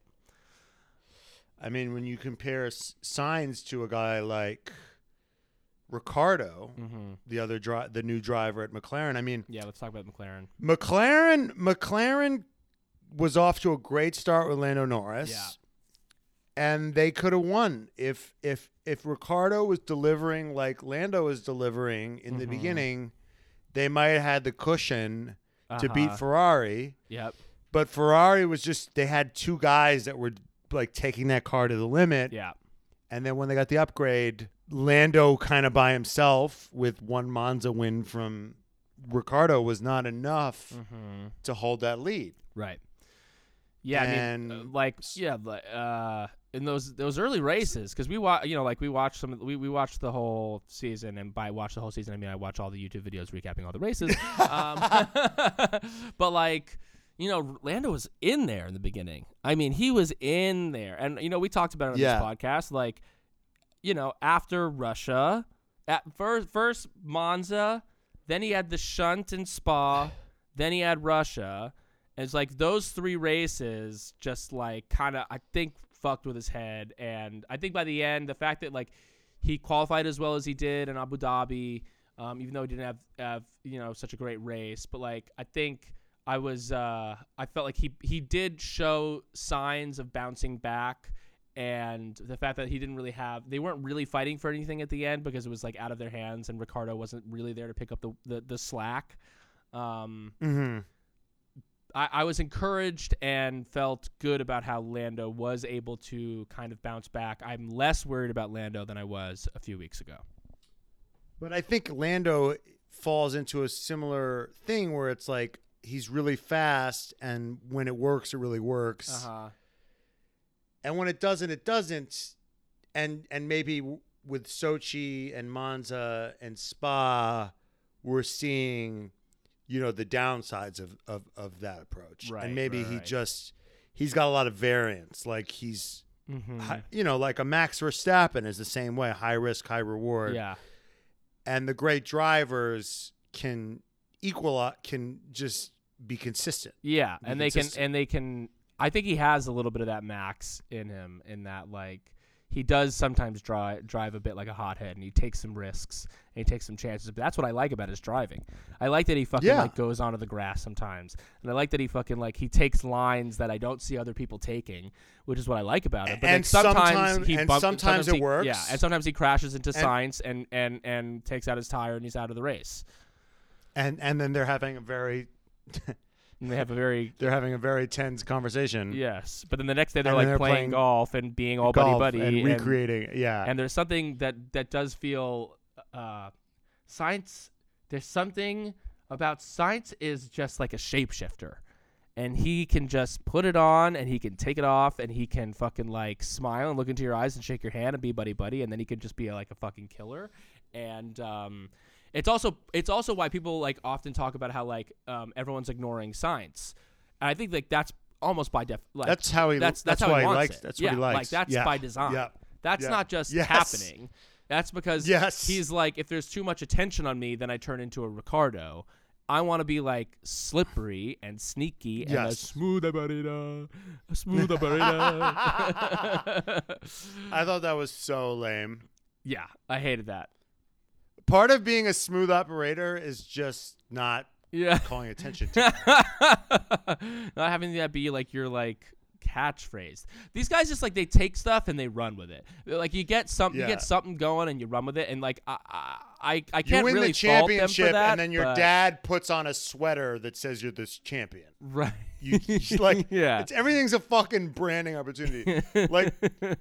I mean, when you compare s- Sainz to a guy like Ricciardo, Mm-hmm. the other dri- the new driver at McLaren, I mean, Yeah, let's talk about McLaren. McLaren McLaren was off to a great start with Lando Norris. Yeah. And they could have won if if if Ricciardo was delivering like Lando was delivering in the Mhm. beginning, they might have had the cushion to beat Uh-huh. Ferrari. Yep. But Ferrari was just they had two guys that were like taking that car to the limit. Yeah. And then when they got the upgrade, Lando kind of by himself with one Monza win from Ricciardo was not enough Mm-hmm. to hold that lead. Right. Yeah, I mean, uh, like, yeah, like, uh, in those those early races, because we watch, you know, like we watched some, we, we watched the whole season, and by watch the whole season, I mean I watch all the YouTube videos recapping all the races. (laughs) um, (laughs) but like, you know, Lando was in there in the beginning. I mean, he was in there, and you know, we talked about it on Yeah. this podcast, like, you know, after Russia, at first first Monza, then he had the shunt in Spa, (sighs) then he had Russia. And it's like those three races just like kind of I think fucked with his head. And I think by the end the fact that like he qualified as well as he did in Abu Dhabi um, even though he didn't have, have you know such a great race. But like I think I was uh, I felt like he he did show signs of bouncing back and the fact that he didn't really have they weren't really fighting for anything at the end because it was like out of their hands and Ricciardo wasn't really there to pick up the the, the slack um, Mm-hmm. I, I was encouraged and felt good about how Lando was able to kind of bounce back. I'm less worried about Lando than I was a few weeks ago. But I think Lando falls into a similar thing where it's like he's really fast, and when it works, it really works, huh. And when it doesn't, it doesn't. And and maybe with Sochi and Monza and Spa, we're seeing, you know, the downsides of of, of that approach, Right, and maybe right, he right. just he's got a lot of variance, like he's. Mm-hmm. hi- You know, like a Max Verstappen is the same way, high risk, high reward. Yeah. and the great drivers can equal can just be consistent. Yeah, Be and they can and they can. I think he has a little bit of that max in him, in that like he does sometimes drive drive a bit like a hothead, and he takes some risks and he takes some chances. But that's what I like about his driving. I like that he fucking Yeah. like goes onto the grass sometimes, and I like that he fucking like he takes lines that I don't see other people taking, which is what I like about it. But then And sometimes he and bump- sometimes it he- works. Yeah, and sometimes he crashes into And- Sainz and and and takes out his tire and he's out of the race. And and then they're having a very (laughs) And they have a very they're having a very tense conversation. Yes, but then the next day they're And like they're playing, playing golf and being all buddy buddy and recreating. yeah. And, there's something that that does feel uh, Sainz. There's something about Sainz is just like a shapeshifter, and he can just put it on and he can take it off and he can fucking like smile and look into your eyes and shake your hand and be buddy buddy, and then he can just be like a fucking killer. And um, it's also it's also why people like often talk about how like um, everyone's ignoring Sainz. And I think like that's almost by def like that's how he. that's That's, that's, how why he, he wants likes. it. That's yeah, what he likes. Like that's yeah. by design. Yeah. That's Yeah. not just Yes. happening. That's because Yes. he's like, if there's too much attention on me, then I turn into a Ricciardo. I want to be like slippery and sneaky and a Yes. smooth operator, a smooth operator. (laughs) I thought that was so lame. yeah, I hated that. Part of being a smooth operator is just not Yeah, calling attention to. (laughs) it. not having that be like your like catchphrase. These guys just like they take stuff and they run with it. Like you get some, you get something going and you run with it. And like I, I, I, can't win really the fault them championship, for that. and then your but- dad puts on a sweater that says you're this champion. right? You, you- like, (laughs) yeah, it's everything's a fucking branding opportunity. like, (laughs)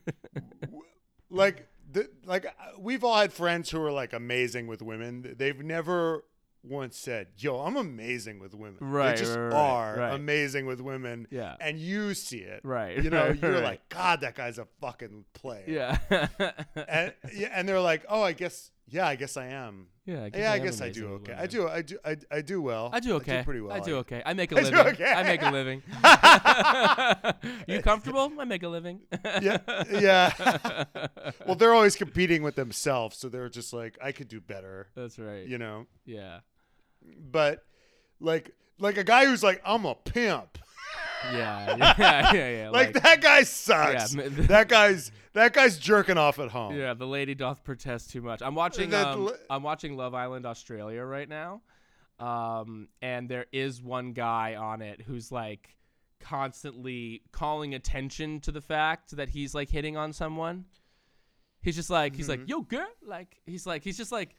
like, the, like uh, we've all had friends who are like amazing with women. They've never once said, "Yo, I'm amazing with women." Right, they just right, right, are right. amazing with women. Yeah. and you see it. Right, You know, (laughs) you're like, God, that guy's a fucking player. yeah, (laughs) And, yeah, and they're like, oh, I guess, yeah, I guess I am. yeah. I yeah, I am guess I do okay. I do, I do, I, I do well. I do okay. pretty well. I do okay. I make a (laughs) I do living. okay. I make a living. (laughs) you comfortable? I make a living. (laughs) Yeah, yeah. well, they're always competing with themselves, so they're just like, I could do better, That's right. you know. Yeah. But like, like a guy who's like, I'm a pimp. Yeah. (laughs) Yeah. Yeah. Yeah. yeah. Like, that guy sucks. Yeah, (laughs) that guy's that guy's jerking off at home. Yeah, the lady doth protest too much. I'm watching. That Um, I'm watching Love Island Australia right now, um, and there is one guy on it who's like constantly calling attention to the fact that he's like hitting on someone. He's just like he's like Mhm. yo girl, like he's like he's just like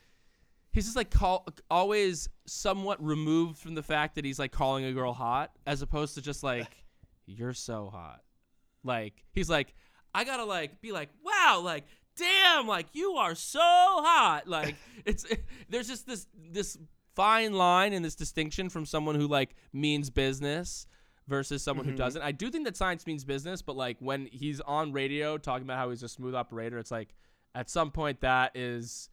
he's just like call always somewhat removed from the fact that he's like calling a girl hot, as opposed to just like (laughs) you're so hot. Like he's like, I gotta like be like, wow, like damn, like you are so hot. Like (laughs) it's there's just this this fine line and this distinction from someone who like means business versus someone who Mhm. doesn't. I do think that Sainz means business, but like when he's on radio talking about how he's a smooth operator, it's like at some point that is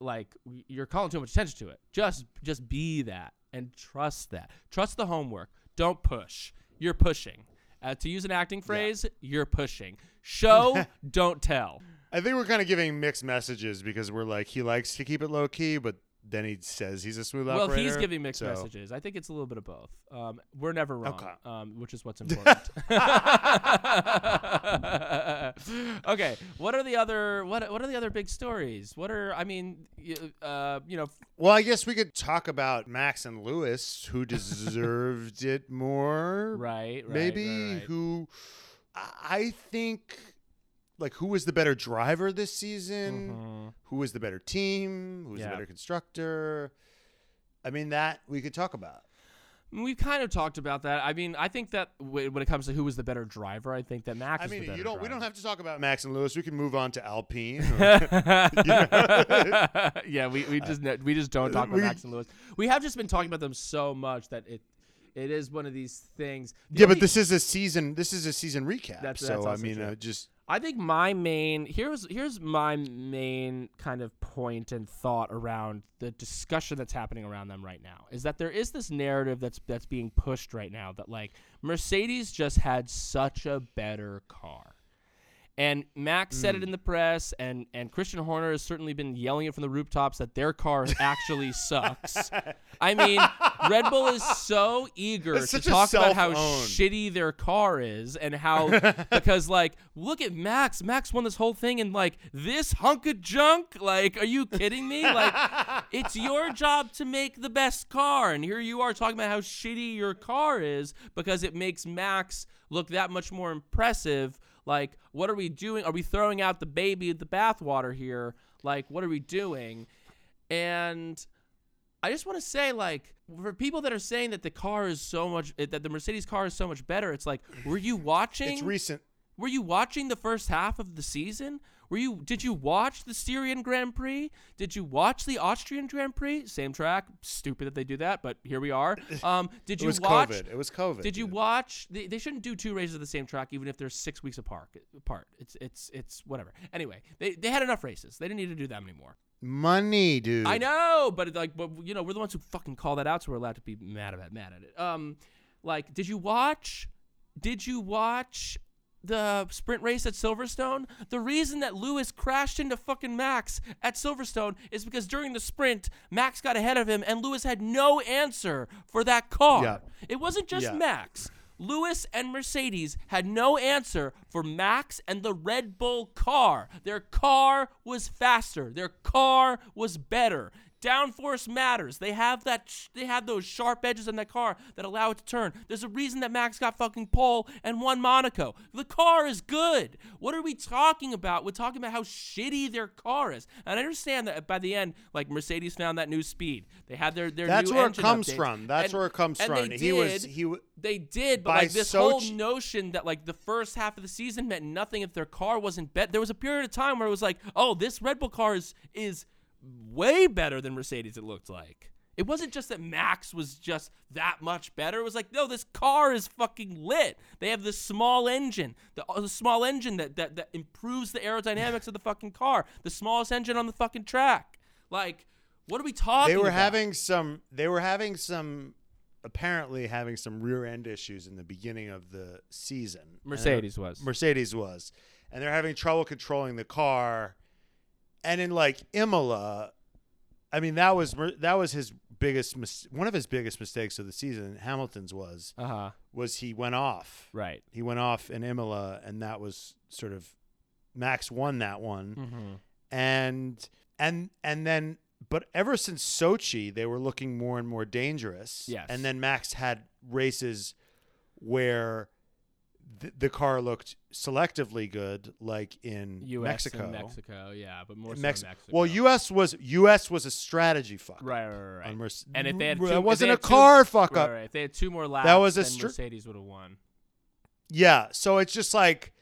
like you're calling too much attention to it. Just just be that and trust that. Trust the homework. Don't push. You're pushing. Uh, to use an acting phrase, you're pushing. (laughs) Show, don't tell. I think we're kind of giving mixed messages because we're like, he likes to keep it low key, but then he says he's a smooth Well, operator. Well, he's giving mixed so- messages. I think it's a little bit of both. Um, we're never wrong, Okay. um, which is what's important. (laughs) (laughs) (laughs) okay, what are the other what What are the other big stories? What are I mean, uh, you know, Well, I guess we could talk about Max and Lewis, who (laughs) deserved it more. right? right Maybe right, right. who I think like who was the better driver this season? Mhm. Who was the better team? Who was Yeah. the better constructor? I mean that we could talk about. We've kind of talked about that. I mean, I think that when it comes to who was the better driver, I think that Max. I mean, you don't we don't have to talk about Max and Lewis. We can move on to Alpine. or- (laughs) (laughs) yeah, we, we just we just don't talk about We- Max and Lewis. We have just been talking about them so much that it it is one of these things. The yeah, but this is a season this is a season recap. That's- so that's I mean, uh, just I think my main here's here's my main kind of point and thought around the discussion that's happening around them right now is that there is this narrative that's that's being pushed right now that like Mercedes just had such a better car. And Max said it in the press, and, and Christian Horner has certainly been yelling it from the rooftops that their car actually (laughs) sucks. I mean, Red Bull is so eager It's to talk about how shitty their car is and how (laughs) because like look at Max. Max won this whole thing in like this hunk of junk. Like, are you kidding me? Like, (laughs) it's your job to make the best car, and here you are talking about how shitty your car is because it makes Max look that much more impressive. Like, what are we doing? Are we throwing out the baby with the bathwater here? Like, what are we doing? And I just want to say, like, for people that are saying that the car is so much, eh, that the Mercedes car is so much better, it's like, were you watching? it's recent. Were you watching the first half of the season? Were you? Did you watch the Styrian Grand Prix? Did you watch the Austrian Grand Prix? Same track. Stupid that they do that, but here we are. (laughs) Um, did It you was watch? COVID. It was COVID. Did you dude. watch? They, they shouldn't do two races of the same track, even if they're six weeks apart. Apart. It's it's it's whatever. Anyway, they they had enough races. They didn't need to do them anymore. money, dude? I know, but like, but you know, we're the ones who fucking call that out, so we're allowed to be mad about mad at it. Um, like, did you watch? Did you watch the sprint race at Silverstone? The reason that Lewis crashed into fucking Max at Silverstone is because during the sprint, Max got ahead of him, and Lewis had no answer for that car. Yeah. It wasn't just Yeah. Max. Lewis and Mercedes had no answer for Max and the Red Bull car. Their car was faster. Their car was better. Downforce matters. They have that. Sh- they have those sharp edges in that car that allow it to turn. There's a reason that Max got fucking pole and won Monaco. The car is good. What are we talking about? We're talking about how shitty their car is. And I understand that by the end, like Mercedes found that new speed. They had their their. That's where it comes updates. from. That's And- where it comes from. they He was he. w- They did, but By like this whole Sochi- notion that like the first half of the season meant nothing if their car wasn't bet. There was a period of time where it was like, oh, this Red Bull car is is way better than Mercedes. It looked like it wasn't just that Max was just that much better. It was like, no, this car is fucking lit. They have this small engine, the, uh, the small engine that, that that improves the aerodynamics of the fucking car, the smallest engine on the fucking track. Like, what are we talking? They were about? having some. They were having some. Apparently, having some rear end issues in the beginning of the season. Mercedes was. Mercedes was, and they're having trouble controlling the car. And in like Imola, I mean that was that was his biggest mis- one of his biggest mistakes of the season. Hamilton's was Uh huh. was he went off. Right. He went off in Imola, and that was sort of Max won that one, Mm-hmm. and and and then but ever since Sochi, they were looking more and more dangerous. Yes. and then Max had races where th- the car looked selectively good, like in U.S. Mexico. Mexico, yeah, but more so Mex- in Mexico. Well, U.S. was U.S. was a strategy fuck. right, right, right. And if they had two, that wasn't a had two- car fuck right, up. right. If they had two more laps, That was a str- Mercedes would have won. Yeah, so it's just like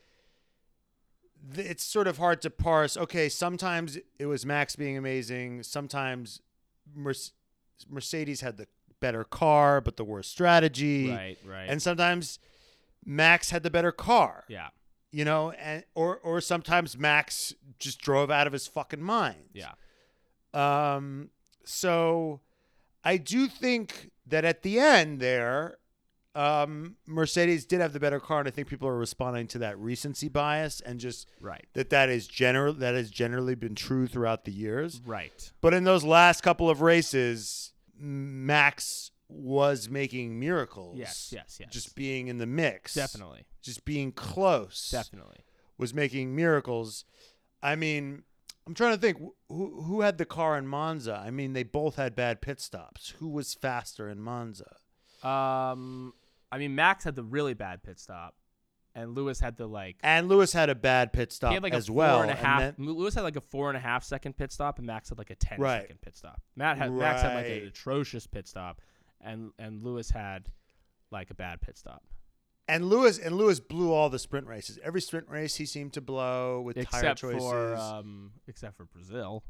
it's sort of hard to parse. Okay, sometimes it was Max being amazing. Sometimes Merce- Mercedes had the better car but the worst strategy. Right, right. And sometimes Max had the better car. yeah, You know, and or or sometimes Max just drove out of his fucking mind. yeah, Um, so I do think that at the end there, um, Mercedes did have the better car, and I think people are responding to that recency bias and just right, that that is general that has generally been true throughout the years. right. But in those last couple of races, Max was making miracles. Yes, yes, yes. Just being in the mix, definitely, just being close, definitely. was making miracles. I mean, I'm trying to think who who had the car in Monza. I mean, they both had bad pit stops. Who was faster in Monza? Um, I mean, Max had the really bad pit stop, and Lewis had the like. And Lewis had a bad pit stop he had like as a well. four and a half. then- Lewis had like a four and a half second pit stop, and Max had like a ten second Right. pit stop. Matt had Max had like an atrocious pit stop, and and Lewis had like a bad pit stop. and Lewis and Lewis blew all the sprint races. Every sprint race he seemed to blow with tire except choices. for um, except for Brazil.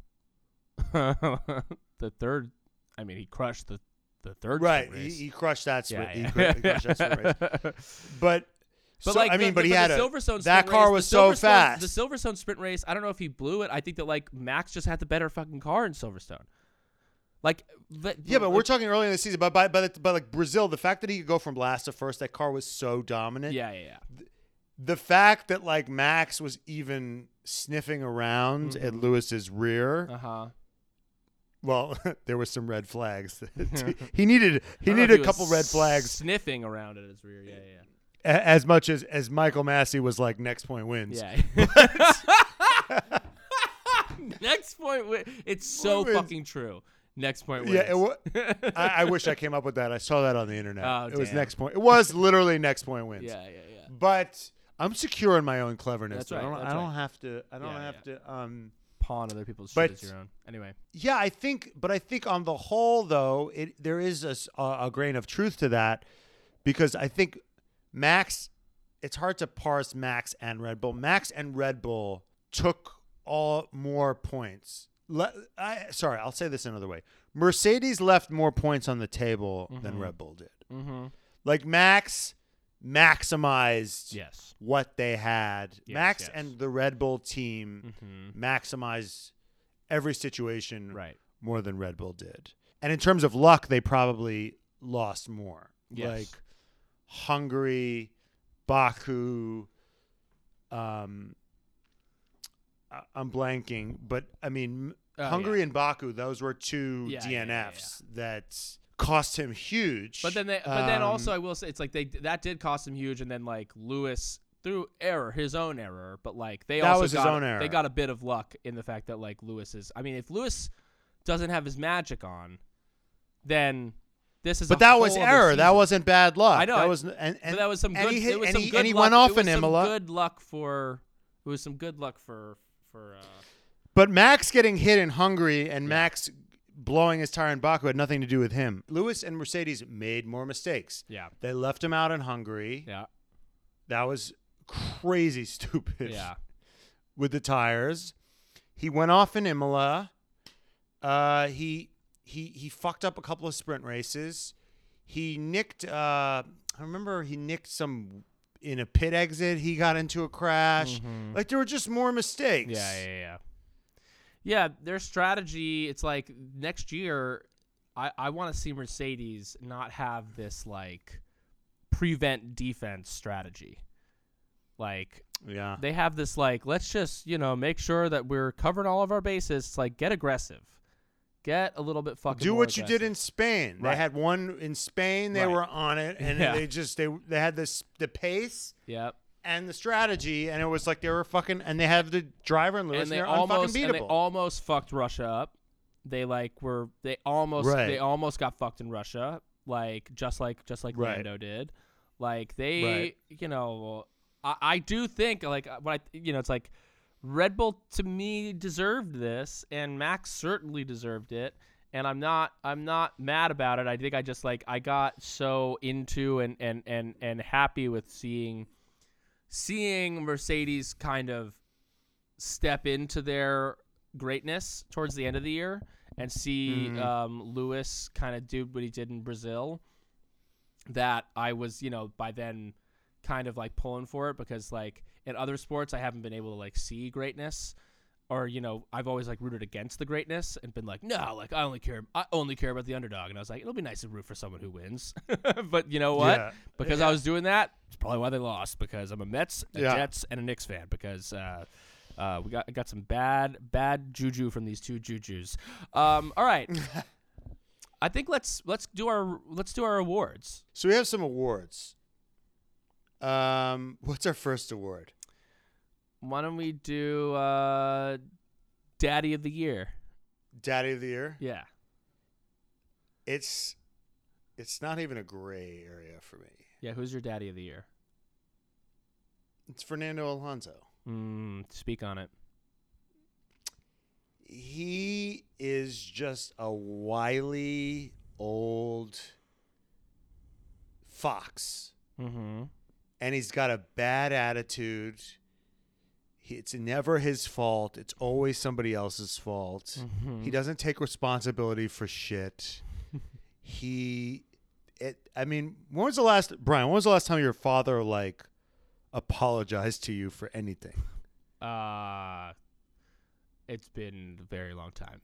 (laughs) the third, I mean, he crushed the the third right, sprint he, race. he crushed that sprint. yeah, He, cr- he crushed that sprint race. (laughs) But, But so- like, I mean, the, but he had a Silverstone that car race, was so fast. The Silverstone sprint race, I don't know if he blew it. I think that like Max just had the better fucking car in Silverstone. Like, but, Yeah, but we're talking early in the season. But by, by, the, by like Brazil, the fact that he could go from last to first, that car was so dominant. Yeah, yeah, yeah. The fact that like Max was even sniffing around at Mhm. Lewis's rear. Uh huh. Well, (laughs) there was some red flags. (laughs) (laughs) he needed he I don't know if needed a couple red flags Sniffing around at his rear. Yeah, yeah. as much as as Michael Masi was like next point wins. Yeah. Next point. wi- It's so fucking true. Next point. Yeah, it wins. wa- (laughs) I, I wish I came up with that. I saw that on the internet. Oh, it was next point. It was literally next point wins. yeah, yeah, yeah. But I'm secure in my own cleverness. That's I right, don't, that's I don't right. have to. I don't Yeah, have to. Um. Pawn other people's But- shit as your own. Anyway. Yeah, I think, but I think on the whole, though, it there is a grain of truth to that, because I think Max, it's hard to parse Max and Red Bull. Max and Red Bull took all more points. Le- I, sorry, I'll say this another way. Mercedes left more points on the table than Mhm. Red Bull did. Mm-hmm. Like Max maximized Yes. what they had. Yes, Max yes. and the Red Bull team Mm-hmm. maximized every situation Right. more than Red Bull did. And in terms of luck, they probably lost more. Yes. Like Hungary, Baku, um I'm blanking, but I mean Oh, Hungary yeah. and Baku, those were two Yeah, yeah, yeah, DNFs that cost him huge. But then, they, but then Um, also, I will say, it's like they that did cost him huge, and then like Lewis through error, his own error, but like they That also was his got, own error. They got a bit of luck in the fact that like Lewis is. I mean, if Lewis doesn't have his magic on, then this is. But that was error. That wasn't bad luck. I know, That I- was and, and that was some and good. he hit- was and some he, good and he luck. went off it was in some Imola. Good luck for. It was some good luck for for. Uh, But Max getting hit in Hungary and Max blowing his tire in Baku had nothing to do with him. Lewis and Mercedes made more mistakes. yeah. They left him out in Hungary. Yeah. That was crazy (laughs) stupid. Yeah. With the tires, he went off in Imola. Uh, he he he fucked up a couple of sprint races. He nicked. Uh, I remember he nicked some in a pit exit. He got into a crash. Like there were just more mistakes. Mm-hmm. Yeah, yeah, yeah. Yeah, their strategy, it's like next year I, I want to see Mercedes not have this like prevent defense strategy. Like Yeah. they have this like let's just, you know, make sure that we're covering all of our bases. It's like get aggressive. Get a little bit fucking do what you did in Spain. They had one in Spain. They Right. were on it, and (laughs) Yeah. they just they they had this the pace Yep. And the strategy, and it was like they were fucking, and they have the driver and Lewis, and they they're almost unfucking and they almost fucked Russia up. They like were they almost Right. they almost got fucked in Russia, like just like just like Right. Lando did. Like they, Right. you know, I, I do think like uh, when I you know it's like Red Bull to me deserved this, and Max certainly deserved it. And I'm not I'm not mad about it. I think I just like I got so into and and and and happy with seeing seeing Mercedes kind of step into their greatness towards the end of the year and see Mhm. um, Lewis kind of do what he did in Brazil. That I was, you know, by then kind of like pulling for it because like in other sports I haven't been able to like see greatness or you know I've always like rooted against the greatness and been like no like I only care I only care about the underdog and I was like it'll be nice to root for someone who wins (laughs) but you know what Yeah. because I was doing that. It's probably why they lost because I'm a Mets, a Yeah. Jets, and a Knicks fan because uh, uh, we got got some bad bad juju from these two jujus. Um, all right, (laughs) I think let's let's do our let's do our awards. So we have some awards. Um, what's our first award? Why don't we do uh, Daddy of the Year? Daddy of the Year. Yeah, It's it's not even a gray area for me. yeah. Who's your Daddy of the Year? It's Fernando Alonso. Mm, speak on it. He is just a wily old fox. Mm-hmm. and he's got a bad attitude. It's never his fault. It's always somebody else's fault. Mm-hmm. He doesn't take responsibility for shit. (laughs) he, it. I mean, when was the last Brian? When was the last time your father like apologized to you for anything? Uh, it's been a very long time.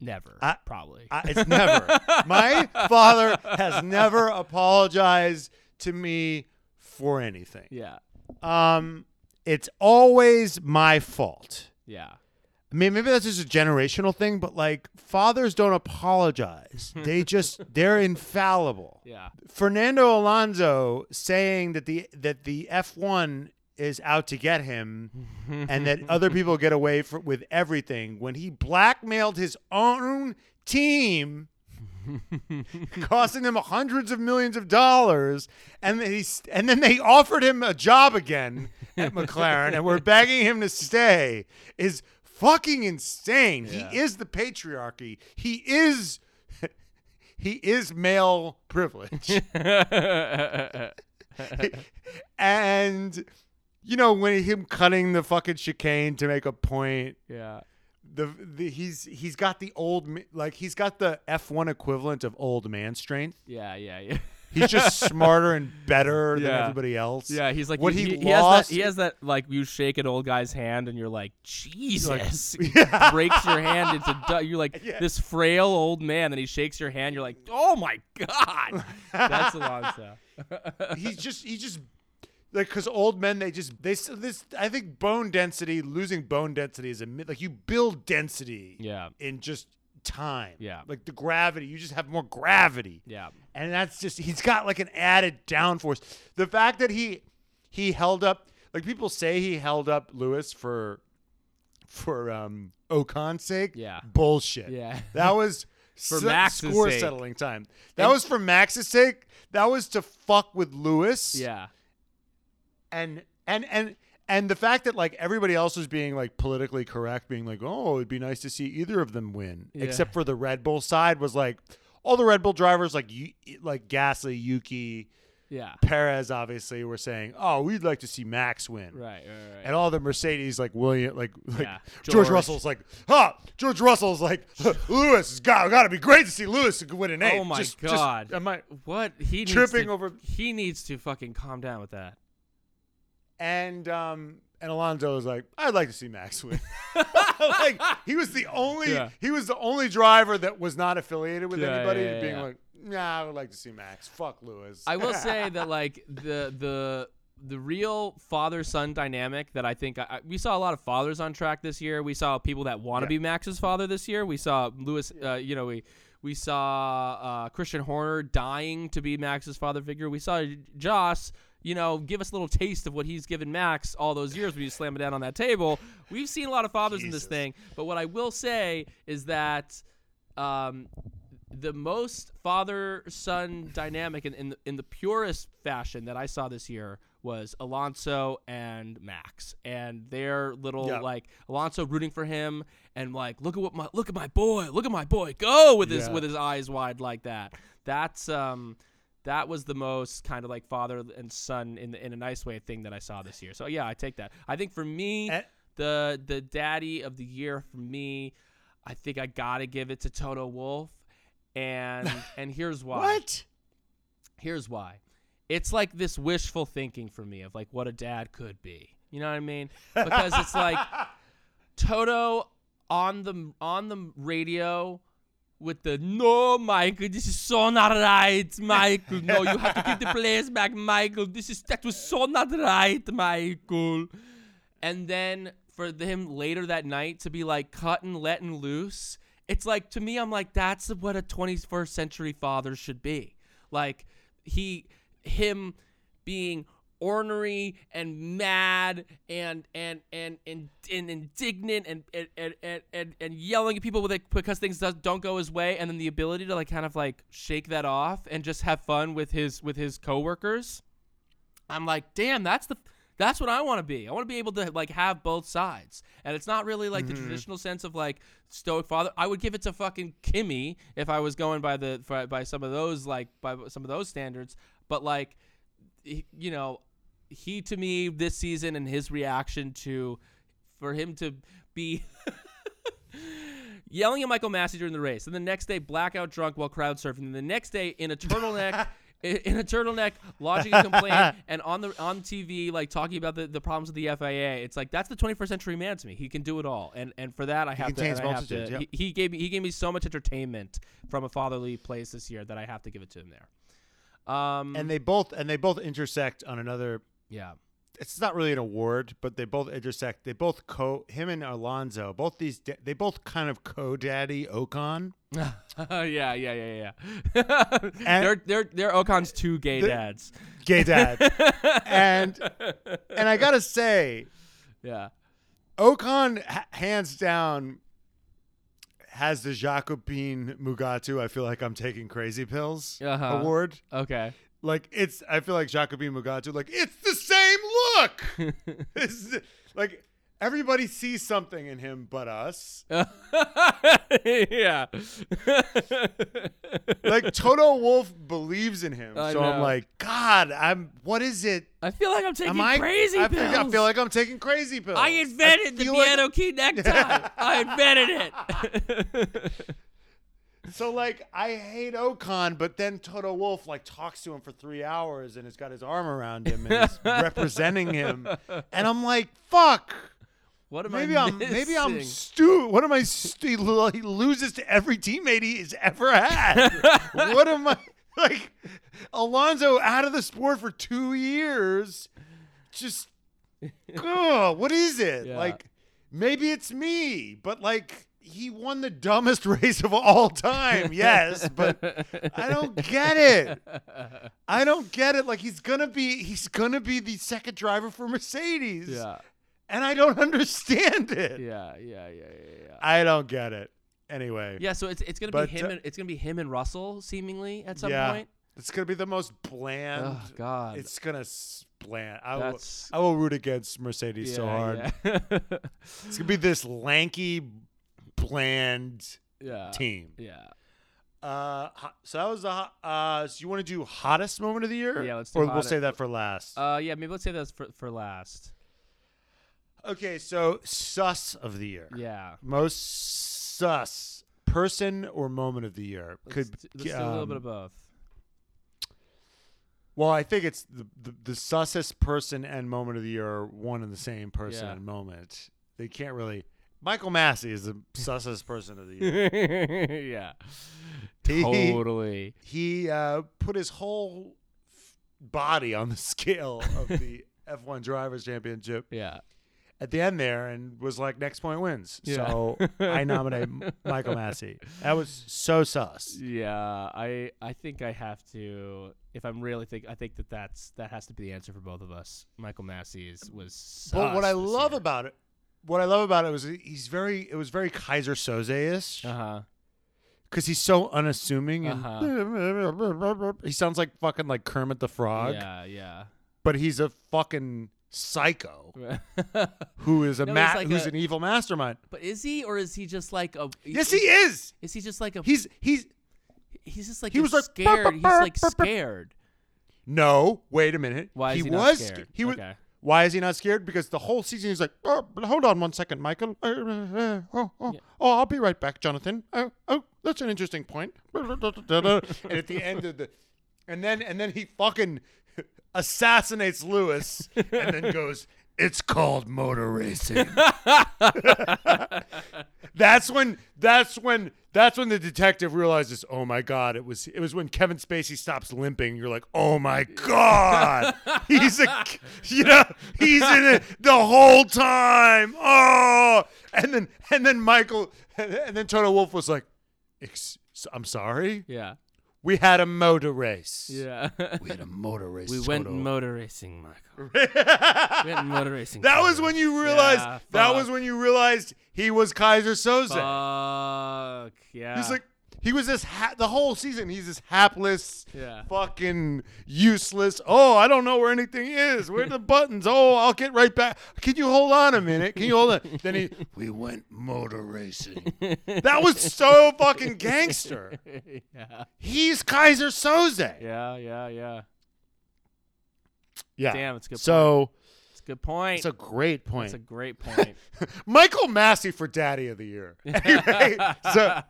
Never, I- probably. I, it's never. My (laughs) father has never apologized to me for anything. yeah, Um, it's always my fault. yeah. I mean, maybe that's just a generational thing, but like fathers don't apologize. (laughs) they just they're infallible. Yeah. Fernando Alonso saying that the that the F1 is out to get him and that (laughs) other people get away for, with everything when he blackmailed his own team (laughs) costing them hundreds of millions of dollars and then he's and then they offered him a job again at (laughs) McLaren and we're begging him to stay is fucking insane. Yeah. He is the patriarchy. He is (laughs) he is male privilege. and you know when him cutting the fucking chicane to make a point yeah. The, the he's he's got the old like he's got the F1 equivalent of old man strength. Yeah, yeah, yeah. He's just (laughs) smarter and better than everybody else. Yeah, he's like What he, he he, has lost- that he has that like you shake an old guy's hand and you're like Jesus (laughs) Yeah. breaks your hand into du- you're like (laughs) Yeah. this frail old man Then he shakes your hand you're like oh my god that's Alonso he's just he just like because old men they just they this I think bone density losing bone density is a. Like you build density yeah in just time. Yeah. like the gravity you just have more gravity. yeah and that's just he's got like an added downforce. The fact that he he held up like people say he held up Lewis for for um Ocon's sake. Yeah. Bullshit. Yeah. That was (laughs) For Max's score sake. settling time. That And- was for Max's sake. That was to fuck with Lewis. Yeah. And and and and the fact that like everybody else was being like politically correct, being like, "Oh, it'd be nice to see either of them win," Yeah. except for the Red Bull side was like all the Red Bull drivers, like you, like Gasly, Yuki, Yeah. Perez, obviously, were saying, "Oh, we'd like to see Max win." Right. Right. Right. And all the Mercedes, like William, like, (laughs) like Yeah. George. George. Russell's like, huh? George Russell's like, (laughs) Lewis has got, got to be great to see Lewis win an oh eight. Oh my Just- just- God. am I- what he needs Tripping to- over- He needs to fucking calm down with that. And um, and Alonso was like, I'd like to see Max win. (laughs) (laughs) like he was the only, Yeah. he was the only driver that was not affiliated with Yeah, anybody, yeah, being like, Nah, I would like to see Max. Fuck Lewis. I will say (laughs) that like the the the real father son dynamic that I think I, I- we saw a lot of fathers on track this year. We saw people that want to be Max's father this year. We saw Lewis. Uh, you know we. We saw uh, Christian Horner dying to be Max's father figure. We saw Joss, you know, give us a little taste of what he's given Max all those years when you slam it down on that table. We've seen a lot of fathers in this thing, but what I will say is that um, the most father son dynamic in, in, the, in the purest fashion that I saw this year was Alonso and Max and their little Yeah. like Alonso rooting for him and like look at what my look at my boy look at my boy go with his Yeah. with his eyes wide like that that's um that was the most kind of like father and son in the, in a nice way thing that I saw this year. So yeah I take that. I think for me Eh. the the daddy of the year for me I think I gotta give it to Toto Wolff and (laughs) and here's why. What? here's why. It's like this wishful thinking for me of like what a dad could be. You know what i mean? Because it's like (laughs) toto on the on the radio with the no michael this is so not right michael. No you have to give the players back michael. This is that was so not right michael. And then for him later that night to be like cutting letting loose it's like to me i'm like that's what a 21st century father should be. Like he him being ornery and mad and and and and, and indignant and and, and, and and yelling at people with it because things does, don't go his way and then the ability to like kind of like shake that off and just have fun with his with his coworkers I'm like, damn, that's the that's what I want to be. I want to be able to like have both sides. And it's not really like the mm-hmm. traditional sense of like stoic father. I would give it to fucking Kimi if I was going by the by, by some of those like by some of those standards. But like you know, he to me this season and his reaction to for him to be (laughs) yelling at Michael Masi during the race, and the next day blackout drunk while crowd surfing, and the next day in a turtleneck. (laughs) in a turtleneck, lodging a complaint, (laughs) and on the on TV, like talking about the, the problems of the FIA. It's like that's the 21st century man to me. He can do it all, and and for that I have to. I have to yep. he, he gave me he gave me so much entertainment from a fatherly place this year that I have to give it to him there. Um, And they both and they both intersect on another yeah, it's not really an award, but they both intersect. They both co him and Alonso. Both these they both kind of co-daddy Ocon. (laughs) yeah, yeah, yeah, yeah. (laughs) they're they're they're Ocon's two gay The- dads. Gay dad. (laughs) and and I gotta say, Yeah, Ocon ha- hands down has the Jacobim Mugatu. I feel like I'm taking crazy pills Uh-huh. award. okay. Like it's, I feel like Jacobim Mugatu. Like it's the same look. (laughs) It's like everybody sees something in him but us. (laughs) yeah. (laughs) like Toto Wolff believes in him. I so I'm like, God, I'm what is it? I feel like I'm taking I crazy I pills. feel, I feel like I'm taking crazy pills. I invented the feel like- piano key necktie. I invented it. So like I hate Ocon, but then Toto Wolff like talks to him for three hours and has got his arm around him and is (laughs) representing him, and I'm like, fuck. what am Maybe I I'm maybe I'm missing? stu. What am I? Stu- he loses to every teammate he's ever had. (laughs) what am I like? Alonso out of the sport for two years. Just, (laughs) ugh, what is it? Yeah. Like, maybe it's me, but like he won the dumbest (laughs) race of all time. Yes, but I don't get it. I don't get it. Like he's gonna be, he's gonna be the second driver for Mercedes. Yeah. and I don't understand it. Yeah, yeah, yeah, yeah, yeah. I don't get it. Anyway, Yeah, so it's it's gonna But, be him. uh, and, it's gonna be him and Russell seemingly at some Yeah. point. it's gonna be the most bland. Oh God, It's gonna bland. I will, I will root against Mercedes so hard. Yeah. (laughs) It's gonna be this lanky, bland yeah. team. Yeah. Uh, so that was the. Uh, so you want to do hottest moment of the year? Yeah, let's do Or we'll say that for last. Uh, yeah. Maybe let's say that for for last. okay, so sus of the year. Yeah. Most sus person or moment of the year Let's, could. let's do a little bit um, of both. Well, I think it's the, the the sussest person and moment of the year are one and the same person Yeah. and moment. They can't really. Michael Masi is the sussest person of the year. (laughs) yeah. He- Totally. he uh, put his whole f- body on the (laughs) scale of the (laughs) F1 Drivers' Championship Yeah. at the end there and was like, next point wins. Yeah. So I nominate Michael Masi. That was so sus. Yeah, I I think I have to. If I'm really think, I think that that's that has to be the answer for both of us. Michael Masi is was. But what I love year. about it, what I love about it was he's very, it was very Keyser Söze-ish. Uh-huh. because he's so unassuming and Uh-huh. (laughs) he sounds like fucking like Kermit the Frog, Yeah, yeah. but he's a fucking psycho (laughs) who is a No, ma- like who's a- an evil mastermind. but is he, or is he just like a? Yes, he is. Is he just like a? He's he's he's just like he was like, scared. He's like (laughs) scared. no. Wait a minute. Why is he, he not was scared? He was. Okay. Why is he not scared? Because the whole season he's like, oh, hold on one second, Michael. Uh, uh, uh, oh, oh, Yeah. oh, I'll be right back, Jonathan. Oh, oh, that's an interesting point. (laughs) and at the end of the, and then and then he fucking (laughs) assassinates Lewis and then goes, "It's called motor racing." (laughs) that's when that's when that's when the detective realizes, "Oh my god, it was it was when Kevin Spacey stops limping." You're like, "Oh my god." he's a (laughs) you know, he's in it the whole time. Oh, and then and then Michael and then Toto Wolff was like, Ex- "I'm sorry. Yeah. We had a motor race. Yeah. (laughs) We had a motor race. we went Toto. motor racing, Michael. (laughs) we went motor racing. That was when you realized. Yeah, that was when you realized he was Keyser Söze. Fuck. Yeah. He's like he was this ha- the whole season. He's this hapless, Yeah. fucking useless. Oh, I don't know where anything is. Where are the buttons? Oh, I'll get right back. Can you hold on a minute? Can you hold on? (laughs) then he we went motor racing. That was so fucking gangster. (laughs) yeah. He's Keyser Söze. Yeah. Yeah. Yeah. Yeah. Damn, it's good So a good point. it's a great point. It's a great (laughs) point. Michael Masi for Daddy of the Year. (laughs) So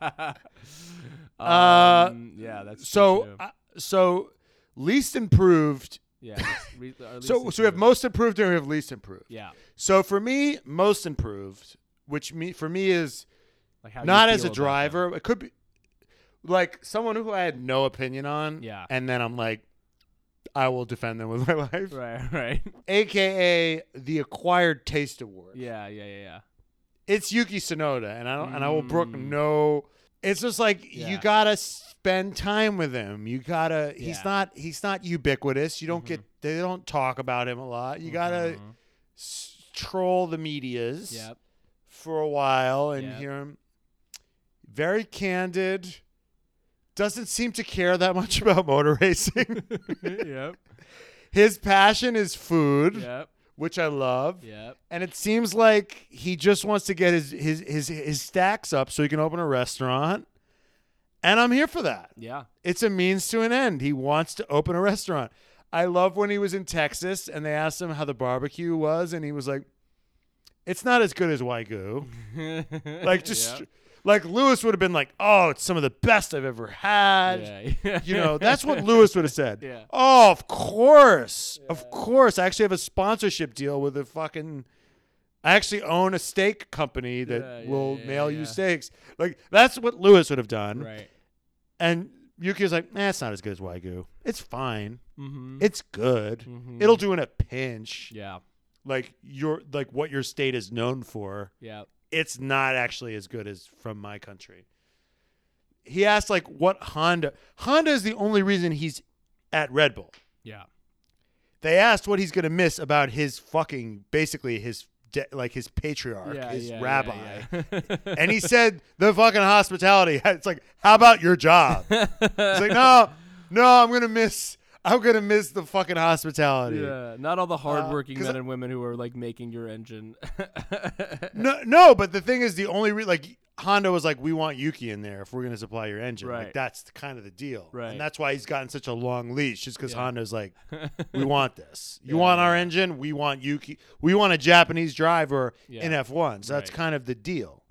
(laughs) um, yeah, that's so uh, so least improved. yeah. re- least So it's so we have most improved and we have least improved. Yeah, So for me, most improved, which me for me is like how not as a driver. It could be like someone who I had no opinion on. Yeah. And then I'm like, I will defend them with my (laughs) life. Right, right. AKA the acquired taste award. Yeah, yeah, yeah, yeah. It's Yuki Tsunoda, and I don't, and I will brook Mm. no. It's just like Yeah. you gotta spend time with him. You gotta. He's Yeah. not. He's not ubiquitous. You don't Mhm. get. They don't talk about him a lot. You gotta Mhm. s- troll the media's Yep. for a while and Yep. hear him. Very candid. Doesn't seem to care that much (laughs) about motor racing. (laughs) yep. His passion is food, Yep. which I love. Yep. And it seems like he just wants to get his, his his his stacks up so he can open a restaurant. And I'm here for that. Yeah. It's a means to an end. He wants to open a restaurant. I love when he was in Texas and they asked him how the barbecue was, and he was like, "It's not as good as Wagyu." (laughs) Like just Yep. Like Lewis would have been like, "Oh, it's some of the best I've ever had." Yeah, yeah. You know, that's what (laughs) Lewis would have said. Yeah. Oh, of course. Of course. I actually have a sponsorship deal with a fucking I actually own a steak company that Yeah, yeah, will yeah, mail yeah. you steaks. Like that's what Lewis would have done. Right. And Yuki was like, nah, it's not as good as Wagyu. It's fine. Mm-hmm. It's good. Mhm. It'll do in a pinch. Yeah. Like your like what your state is known for. Yeah. It's not actually as good as from my country. He asked like what Honda Honda is the only reason he's at Red Bull. Yeah. They asked what he's going to miss about his fucking basically his de- like his patriarch, yeah, his yeah, rabbi, yeah, (laughs) (laughs) and he said the fucking hospitality. (laughs) It's like, how about your job? He's like, no, no, I'm gonna miss. I'm gonna miss the fucking hospitality. Yeah, not all the uh, hardworking 'cause men and women who are like making your engine. (laughs) No, no, but the thing is, the only re- like Honda was like, we want Yuki in there if we're gonna supply your engine. Right. Like that's the, kind of the deal, Right. And that's why he's gotten such a long leash, just because Yeah. Honda's like, (laughs) we want this. You Yeah, want our yeah. engine? We want Yuki. We want a Japanese driver in F1. So that's Right. kind of the deal.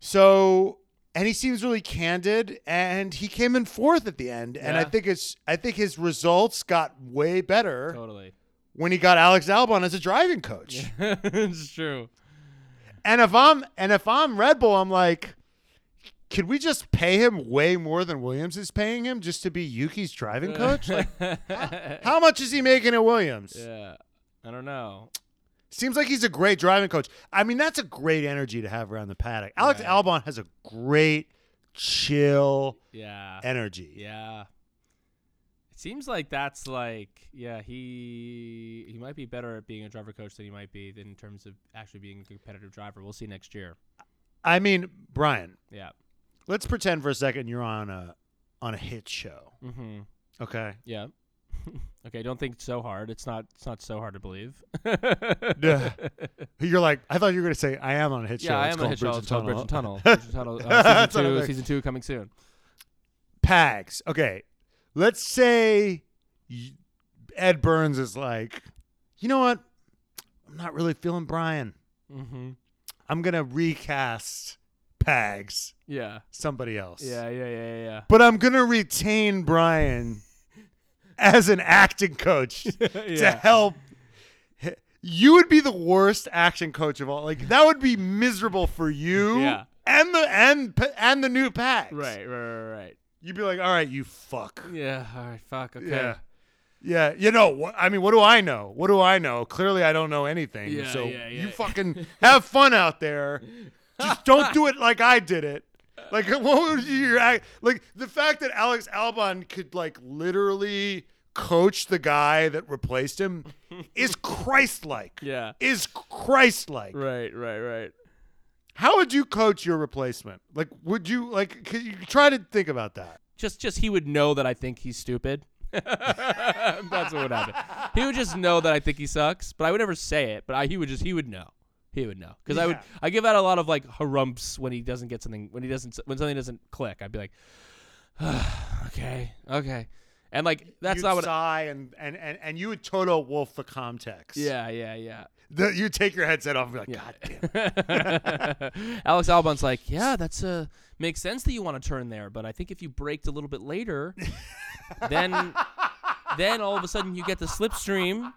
So, and he seems really candid, and he came in fourth at the end, and I think it's I think his results got way better totally. when he got Alex Albon as a driving coach. (laughs) it's true. And if I'm and if I'm Red Bull, I'm like, could we just pay him way more than Williams is paying him just to be Yuki's driving coach? Like, (laughs) how much is he making at Williams? yeah. I don't know. Seems like he's a great driving coach. I mean, that's a great energy to have around the paddock. Alex Right. Albon has a great, chill Yeah. energy. Yeah. It seems like that's like yeah, he he might be better at being a driver coach than he might be in terms of actually being a competitive driver. We'll see next year. I mean, Brian, Yeah. let's pretend for a second you're on a on a hit show. Mm-hmm. Okay. Yeah. (laughs) okay, don't think so hard. It's not it's not so hard to believe. Duh. (laughs) You're like, I thought you were gonna say I am on a hit show. yeah, I It's am on a hit show. Bridge It's called Bridge and Tunnel. Tunnel. (laughs) Bridge and Tunnel. Uh, season two. Season two coming soon. Pags. Okay, let's say Ed Burns is like, you know what? I'm not really feeling Brian. Mm-hmm. I'm gonna recast Pags, Yeah. somebody else. Yeah. Yeah. Yeah. Yeah. but I'm gonna retain Brian as an acting coach (laughs) to help. You would be the worst action coach of all. Like that would be miserable for you. Yeah. And the and and the new Pags. Right. Right. Right. Right. You'd be like, all right, you fuck. Yeah. All right. Fuck. Okay. Yeah. Yeah, you know, wh- I mean, what do I know? What do I know? Clearly, I don't know anything. Yeah, so yeah, yeah. you fucking have fun out there. (laughs) Just don't do it like I did it. Like, (laughs) what would act? Like the fact that Alex Albon could like literally coach the guy that replaced him (laughs) is Christ-like. Yeah. Is Christ-like. Right. Right. Right. How would you coach your replacement? Like, would you like? Could you try to think about that? Just, just he would know that I think he's stupid. (laughs) That's what would happen. He would just know that I think he sucks, but I would never say it. But I, he would just, he would know. He would know because I would. Yeah. I give out a lot of like harumps when he doesn't get something. When he doesn't. When something doesn't click, I'd be like, (sighs) okay, okay, and like that's You'd not what. sigh and, and and and you would Toto Wolff the context. yeah, yeah, yeah. The, you take your headset off and be like. God damn. (laughs) Alex Albon's like, yeah, that's uh makes sense that you want to turn there, but I think if you braked a little bit later, (laughs) then then all of a sudden you get the slipstream,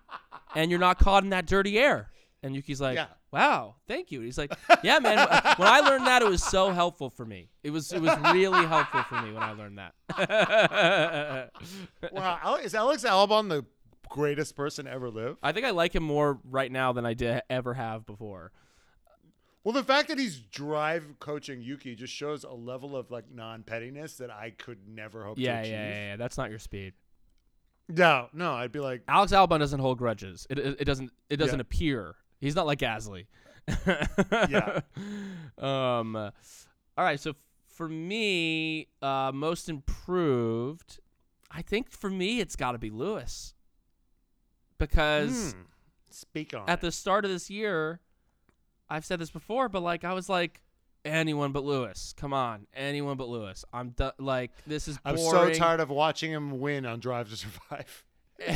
and you're not caught in that dirty air. And Yuki's like, Yeah. wow, thank you. He's like, yeah, man. (laughs) When I learned that, it was so helpful for me. It was it was really helpful for me when I learned that. (laughs) Wow, is Alex Albon the greatest person ever live? I think I like him more right now than I did ever have before. Well, the fact that he's drive coaching Yuki just shows a level of like non pettiness that I could never hope Yeah, to yeah, achieve. yeah, yeah. That's not your speed. No, no, I'd be like, Alex Albon doesn't hold grudges. It, it, it doesn't it doesn't Yeah. appear. He's not like Gasly. Yeah. (laughs) Um. all right. So for me, uh, most improved, I think for me it's got to be Lewis, because hmm, speak on at it. the start of this year, I've said this before, but like I was like. Anyone but Lewis. Come on, anyone but Lewis. I'm done. Like this is. I'm so tired of watching him win on Drive to Survive. (laughs)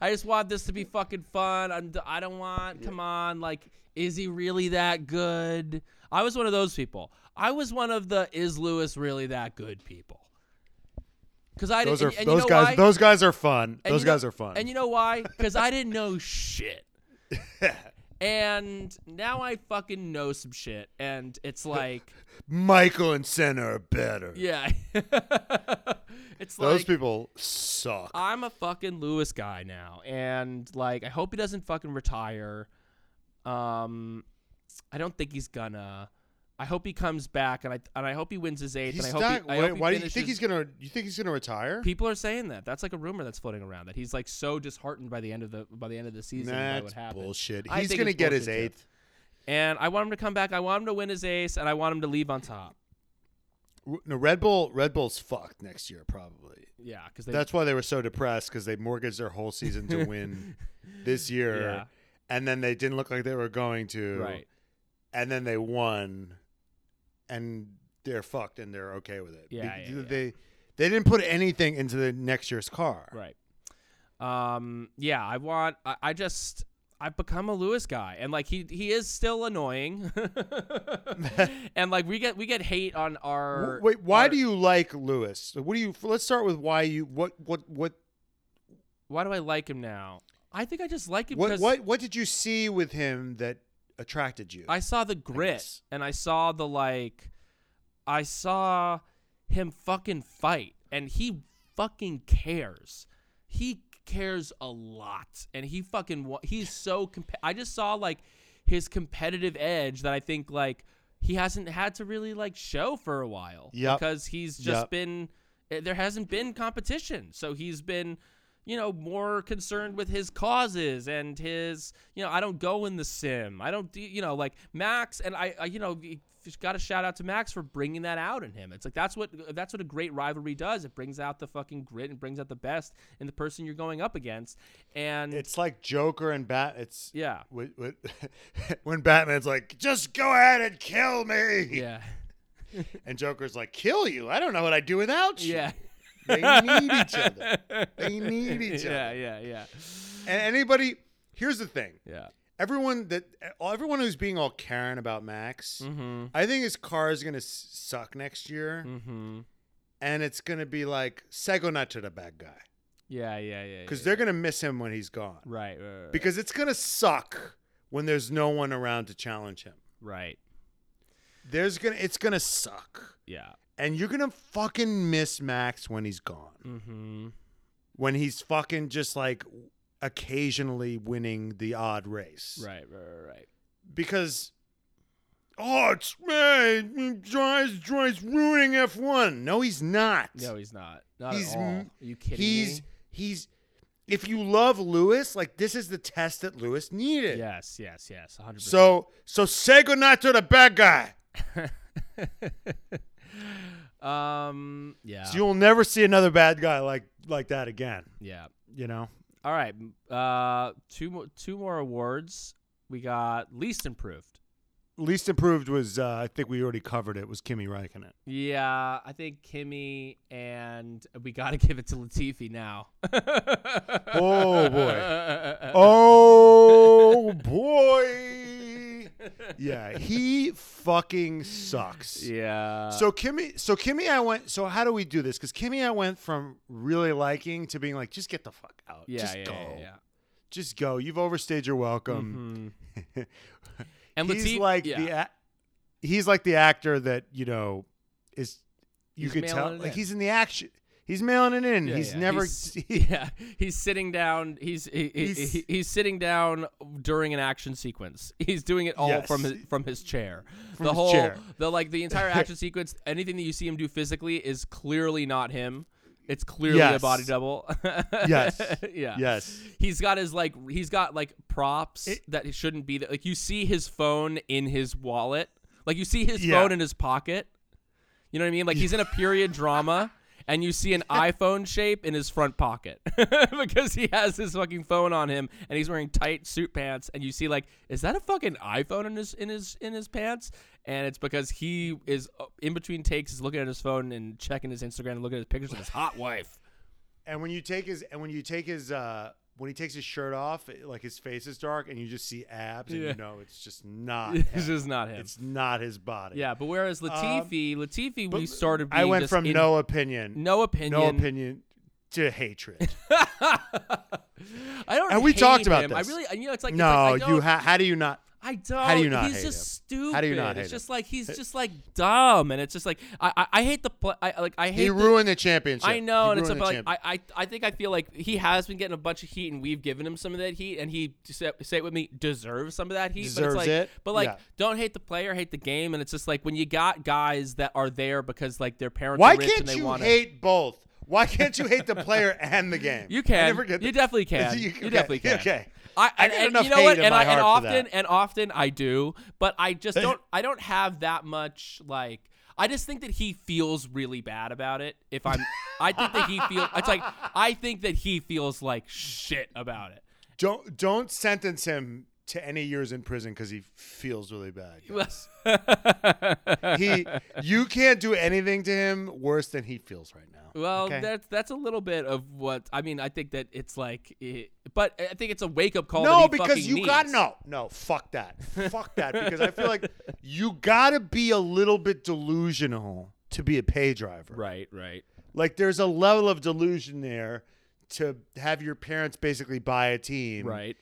I just want this to be fucking fun. I'm, d- I don't want. Come on, like, is he really that good? I was one of those people. I was one of the is Lewis really that good people. Because I Those didn't. are and, and you those know guys. why? Those guys are fun. And those you know- guys are fun. And you know why? Because I didn't know shit. (laughs) And now I fucking know some shit, and it's (laughs) like, Michael and Senna are better. yeah, (laughs) it's Those like people suck. I'm a fucking Lewis guy now, and like I hope he doesn't fucking retire. Um, I don't think he's gonna. I hope he comes back, and I and I hope he wins his eighth. He's and I hope not. he, I why hope why do you think he's gonna? You think he's gonna retire? People are saying that. That's like a rumor that's floating around that he's like so disheartened by the end of the by the end of the season That's what bullshit. He's gonna get his bullshit, too. eighth. And I want him to come back. I want him to win his ace, and I want him to leave on top. No, Red Bull. Red Bull's fucked next year probably. Yeah, because That's why they were so depressed because they mortgaged their whole season to (laughs) win this year, Yeah. and then they didn't look like they were going to. right. And then they won, and they're fucked and they're okay with it. Yeah, Be- yeah, yeah. They they didn't put anything into the next year's car. Right. Um. Yeah. I want. I, I just. I've become a Lewis guy, and like he he is still annoying, (laughs) and like we get we get hate on our. Wait, why our- do you like Lewis? What do you? Let's start with why you. What what what Why do I like him now? I think I just like him what what what did you see with him that attracted you? I saw the grit guess. and I saw the like I saw him fucking fight and he fucking cares. He cares a lot and he fucking wa- he's so comp- I just saw like his competitive edge that I think like he hasn't had to really like show for a while because he's just Yep. been eh, there hasn't been competition. So he's been you know, more concerned with his causes and his, you know, I don't go in the sim. I don't, you know, like Max and I, I you know, got to shout out to Max for bringing that out in him. It's like that's what that's what a great rivalry does. It brings out the fucking grit and brings out the best in the person you're going up against. And it's like Joker and Bat. It's yeah, (laughs) when Batman's like, just go ahead and kill me. yeah, (laughs) And Joker's like, kill you? I don't know what I'd do without you. yeah. They need each other. They need each yeah, other. yeah, yeah, yeah. And anybody, here's the thing. yeah. Everyone that, everyone who's being all Karen about Max, Mm-hmm. I think his car is gonna suck next year, Mm-hmm. and it's gonna be like Sego not to the bad guy Yeah, yeah, yeah. because yeah, they're gonna miss him when he's gone. right, right, right, Because it's gonna suck when there's no one around to challenge him. right. There's gonna, it's gonna suck, Yeah. And you're gonna fucking miss Max when he's gone. Mm-hmm. When he's fucking just like occasionally winning the odd race, Right, right, right, right. because oh, it's man, Joyce Joyce ruining F one. No, he's not. No, he's not. Not He's at all. Are you kidding he's me? he's. If you love Lewis, like this is the test that Lewis needed. Yes, yes, yes. 100%. So so say goodnight to the bad guy. (laughs) um, yeah. So you'll never see another bad guy like like that again. yeah. You know. All right. Uh, two more two more awards. We got least improved. Least improved was uh, I think we already covered it was Kimi Räikkönen. Yeah, I think Kimi and we got to (laughs) give it to Latifi now. Oh, boy. (laughs) Oh boy. Yeah, he fucking sucks. Yeah. So Kimi, so Kimi, I went. So how do we do this? Because Kimi, I went from really liking to being like, just get the fuck out. yeah, just yeah, go. yeah, yeah. Just go. You've overstayed your welcome. Mhm. And (laughs) he's Latif- like yeah. the a- he's like the actor that you know is you He's could tell like in. he's in the action. He's mailing it in. Yeah, he's yeah. never. He's, (laughs) yeah, he's sitting down. He's he, he- He's- he- he's sitting down during an action sequence. He's doing it all Yes. from his from his chair. From the his whole chair. the like the entire (laughs) action sequence. Anything that you see him do physically is clearly not him. It's clearly a body double. (laughs) Yes. yeah. yes. He's got his like he's got like props It- that shouldn't be there. Like you see his phone in his wallet. Like you see his Yeah. phone in his pocket. You know what I mean? Like he's in a period drama and you see an (laughs) iPhone shape in his front pocket (laughs) because he has his fucking phone on him and he's wearing tight suit pants and you see like is that a fucking iPhone in his in his in his pants? And it's because he is uh, in between takes is looking at his phone and checking his Instagram and looking at his pictures of his hot wife. And when you take his and when you take his uh when he takes his shirt off, it- like his face is dark, and you just see abs, and Yeah. you know it's just not. (laughs) It's him. just not him. It's not his body. Yeah, but whereas um, Latifi, Latifi, we started. I went from in- no opinion, no opinion, no opinion to hatred. (laughs) I don't. And we talked about him. this. I really, you know, it's like it's no, like, I you. Ha- how do you not? I don't. do you not He's hate just him? stupid. How do you not It's just like he's just like dumb, and it's just like I I, I hate the play. I like I hate. He ruined the championship. I know, He and it's about like I, I I think I feel like he has been getting a bunch of heat, and we've given him some of that heat, and he say, say it with me deserves some of that heat. but Deserves it's like, it? But like, Yeah. don't hate the player, hate the game, and it's just like when you got guys that are there because like their parents Why are rich can't they you want hate both? Why can't you hate the player and the game? (laughs) You (laughs) can. You definitely can. You okay, definitely can. Okay. I, I and, and enough you know what? And I and often that. and often I do, but I just (laughs) don't. I don't have that much like. I just think that he feels really bad about it. If I'm, I think that he feels. It's like I think that he feels like shit about it. Don't don't sentence him to any years in prison because he feels really bad. (laughs) guys. he, you can't do anything to him worse than he feels right now. Well, okay? that's that's a little bit of what I mean. I think that it's like, it, but I think it's a wake up call. that no, he because fucking you got needs. no, no. Fuck that, fuck that. Because I feel like you gotta be a little bit delusional to be a pay driver. Right, right. Like there's a level of delusion there to have your parents basically buy a team, Right.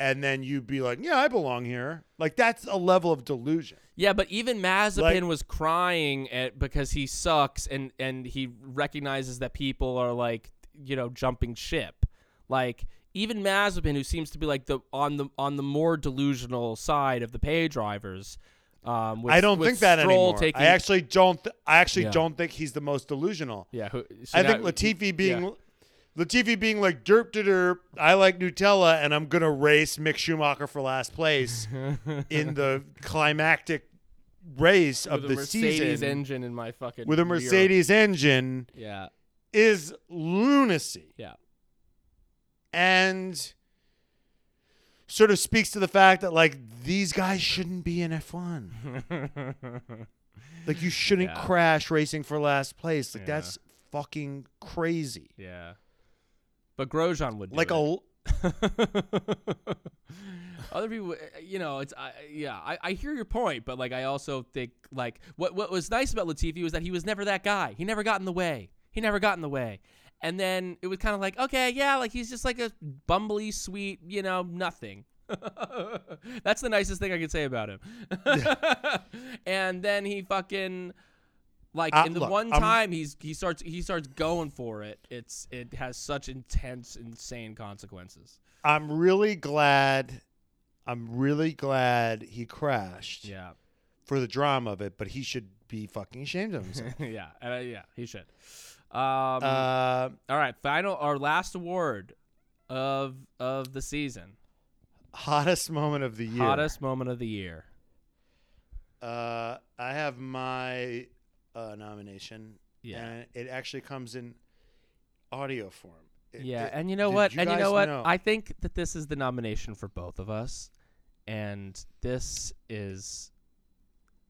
And then you'd be like, yeah, I belong here. Like that's a level of delusion. Yeah, but even Mazepin Like- was crying at because he sucks and and he recognizes that people are like you know jumping ship. Like even Mazepin, who seems to be like the on the on the more delusional side of the pay drivers. Um, with, I don't think that Stroll anymore. Taking, I actually don't. Th- I actually Yeah. don't think he's the most delusional. yeah. Who, so I now- think Latifi being yeah. Latifi being like derp to derp. I like Nutella, and I'm gonna race Mick Schumacher for last place (laughs) in the climactic race of with the a Mercedes season engine in my fucking with a rear. Mercedes engine Yeah, is lunacy. yeah. and sort of speaks to the fact that like these guys shouldn't be in F1. (laughs) like you shouldn't Yeah. crash racing for last place. Like Yeah. that's fucking crazy. yeah. But Grosjean would do Like it. a (laughs) other people uh, you know it's I yeah I, I hear your point but like i also think like what what was nice about latifi was that he was never that guy. He never got in the way. He never got in the way. And then it was kind of like okay yeah like he's just like a bumbly sweet you know nothing. (laughs) That's the nicest thing i could say about him. (laughs) And then he fucking like Uh, in the look, one I'm- time he's he starts he starts going for it it's it has such intense insane consequences I'm really glad I'm really glad he crashed yeah for the drama of it, but he should be fucking ashamed of himself. (laughs) yeah, uh, yeah, he should. Um, uh, all right, final our last award of of the season, hottest moment of the year. hottest moment of the year. Uh, I have my uh, nomination. Yeah. and it actually comes in audio form. It- Yeah, it- and you know what? you and you know what? know- I think that this is the nomination for both of us, and this is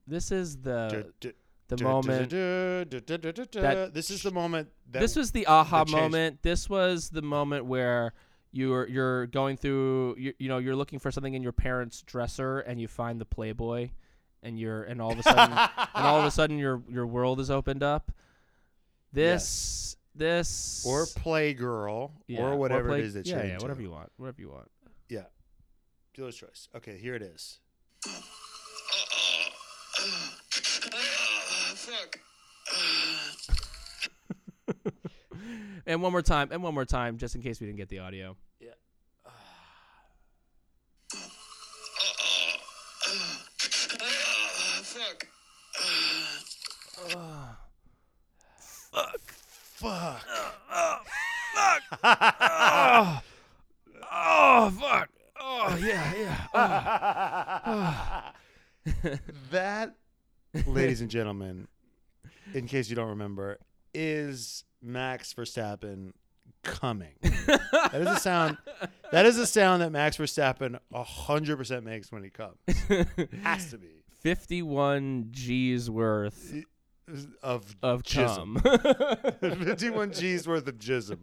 this is the Du- du- the du- moment. that- This is the moment. That this was the aha moment. This was the moment where you're you're going through you, you know you're looking for something in your parents' dresser and you find the Playboy, and you're and all of a sudden and all of a (laughs) sudden your your world is opened up. This this or Playgirl yeah, or whatever play- it is that yeah, you're yeah, into. whatever you want, whatever you want. Yeah. Dealer's choice. Okay, here it is. Fuck. (laughs) And one more time, and one more time, just in case we didn't get the audio. Fuck. Fuck. Fuck. Uh, uh, (laughs) oh, oh fuck! Oh yeah, yeah. (laughs) Oh. (sighs) that, ladies and gentlemen, in case you don't remember, is Max Verstappen coming. that is a sound. That is a sound that Max Verstappen hundred percent makes when he comes. Has to be. (laughs) 51 G's worth of of jism. (laughs) 51 G's worth of jism.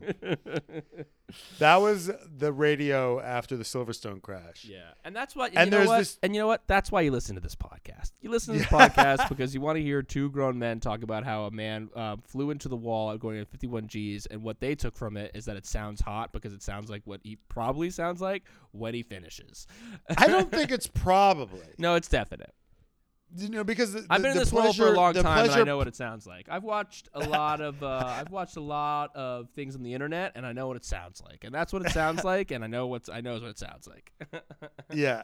That was the radio after the Silverstone crash. Yeah, and that's what. And, And you know what? this- And you know what? That's why you listen to this podcast. You listen to this podcast (laughs) because you want to hear two grown men talk about how a man uh, flew into the wall going at 51 G's, and what they took from it is that it sounds hot because it sounds like what he probably sounds like when he finishes. I don't think it's probably. (laughs) no, it's definite. You know, because the, I've been the in this pleasure, world for a long time, and I know what it sounds like. I've watched a lot of uh, (laughs) I've watched a lot of things on the internet, and I know what it sounds like, and that's what it sounds like, and I know what's I know what it sounds like. (laughs) Yeah,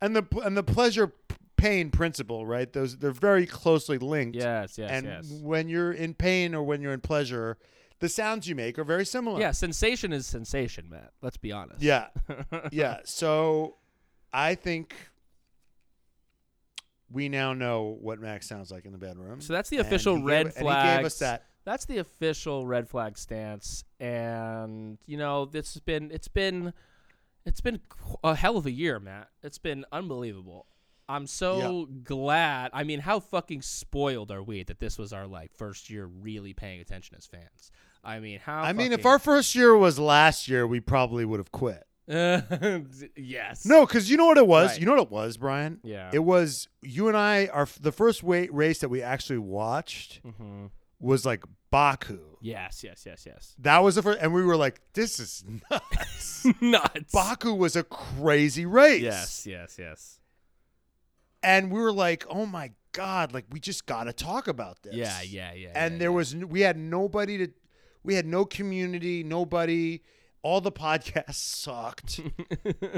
and the and the pleasure pain principle, right? Those they're very closely linked. yes, yes, and yes. when you're in pain or when you're in pleasure, the sounds you make are very similar. Yeah, sensation is sensation, Matt. Let's be honest. Yeah. (laughs) yeah. So I think we now know what Max sounds like in the bedroom. So that's the official gave- red flag. he gave us that. That's the official red flag stance, and you know this has been it's been it's been a hell of a year, Matt. It's been unbelievable. I'm so glad. I mean, how fucking spoiled are we that this was our like first year really paying attention as fans? I mean, how? I mean, if our first year was last year, we probably would have quit. (laughs) yes. No, because you know what it was. Right. You know what it was, Brian. Yeah. It was you and I. Our the first race that we actually watched hmm was like Baku. Yes. Yes. Yes. Yes. That was the first, and we were like, "This is (laughs) nuts." (laughs) Nuts. Baku was a crazy race. Yes. Yes. Yes. and we were like, "Oh my god! Like we just got to talk about this." Yeah. Yeah. Yeah. And yeah, there yeah. was we had nobody to, we had no community, nobody. All the podcasts sucked.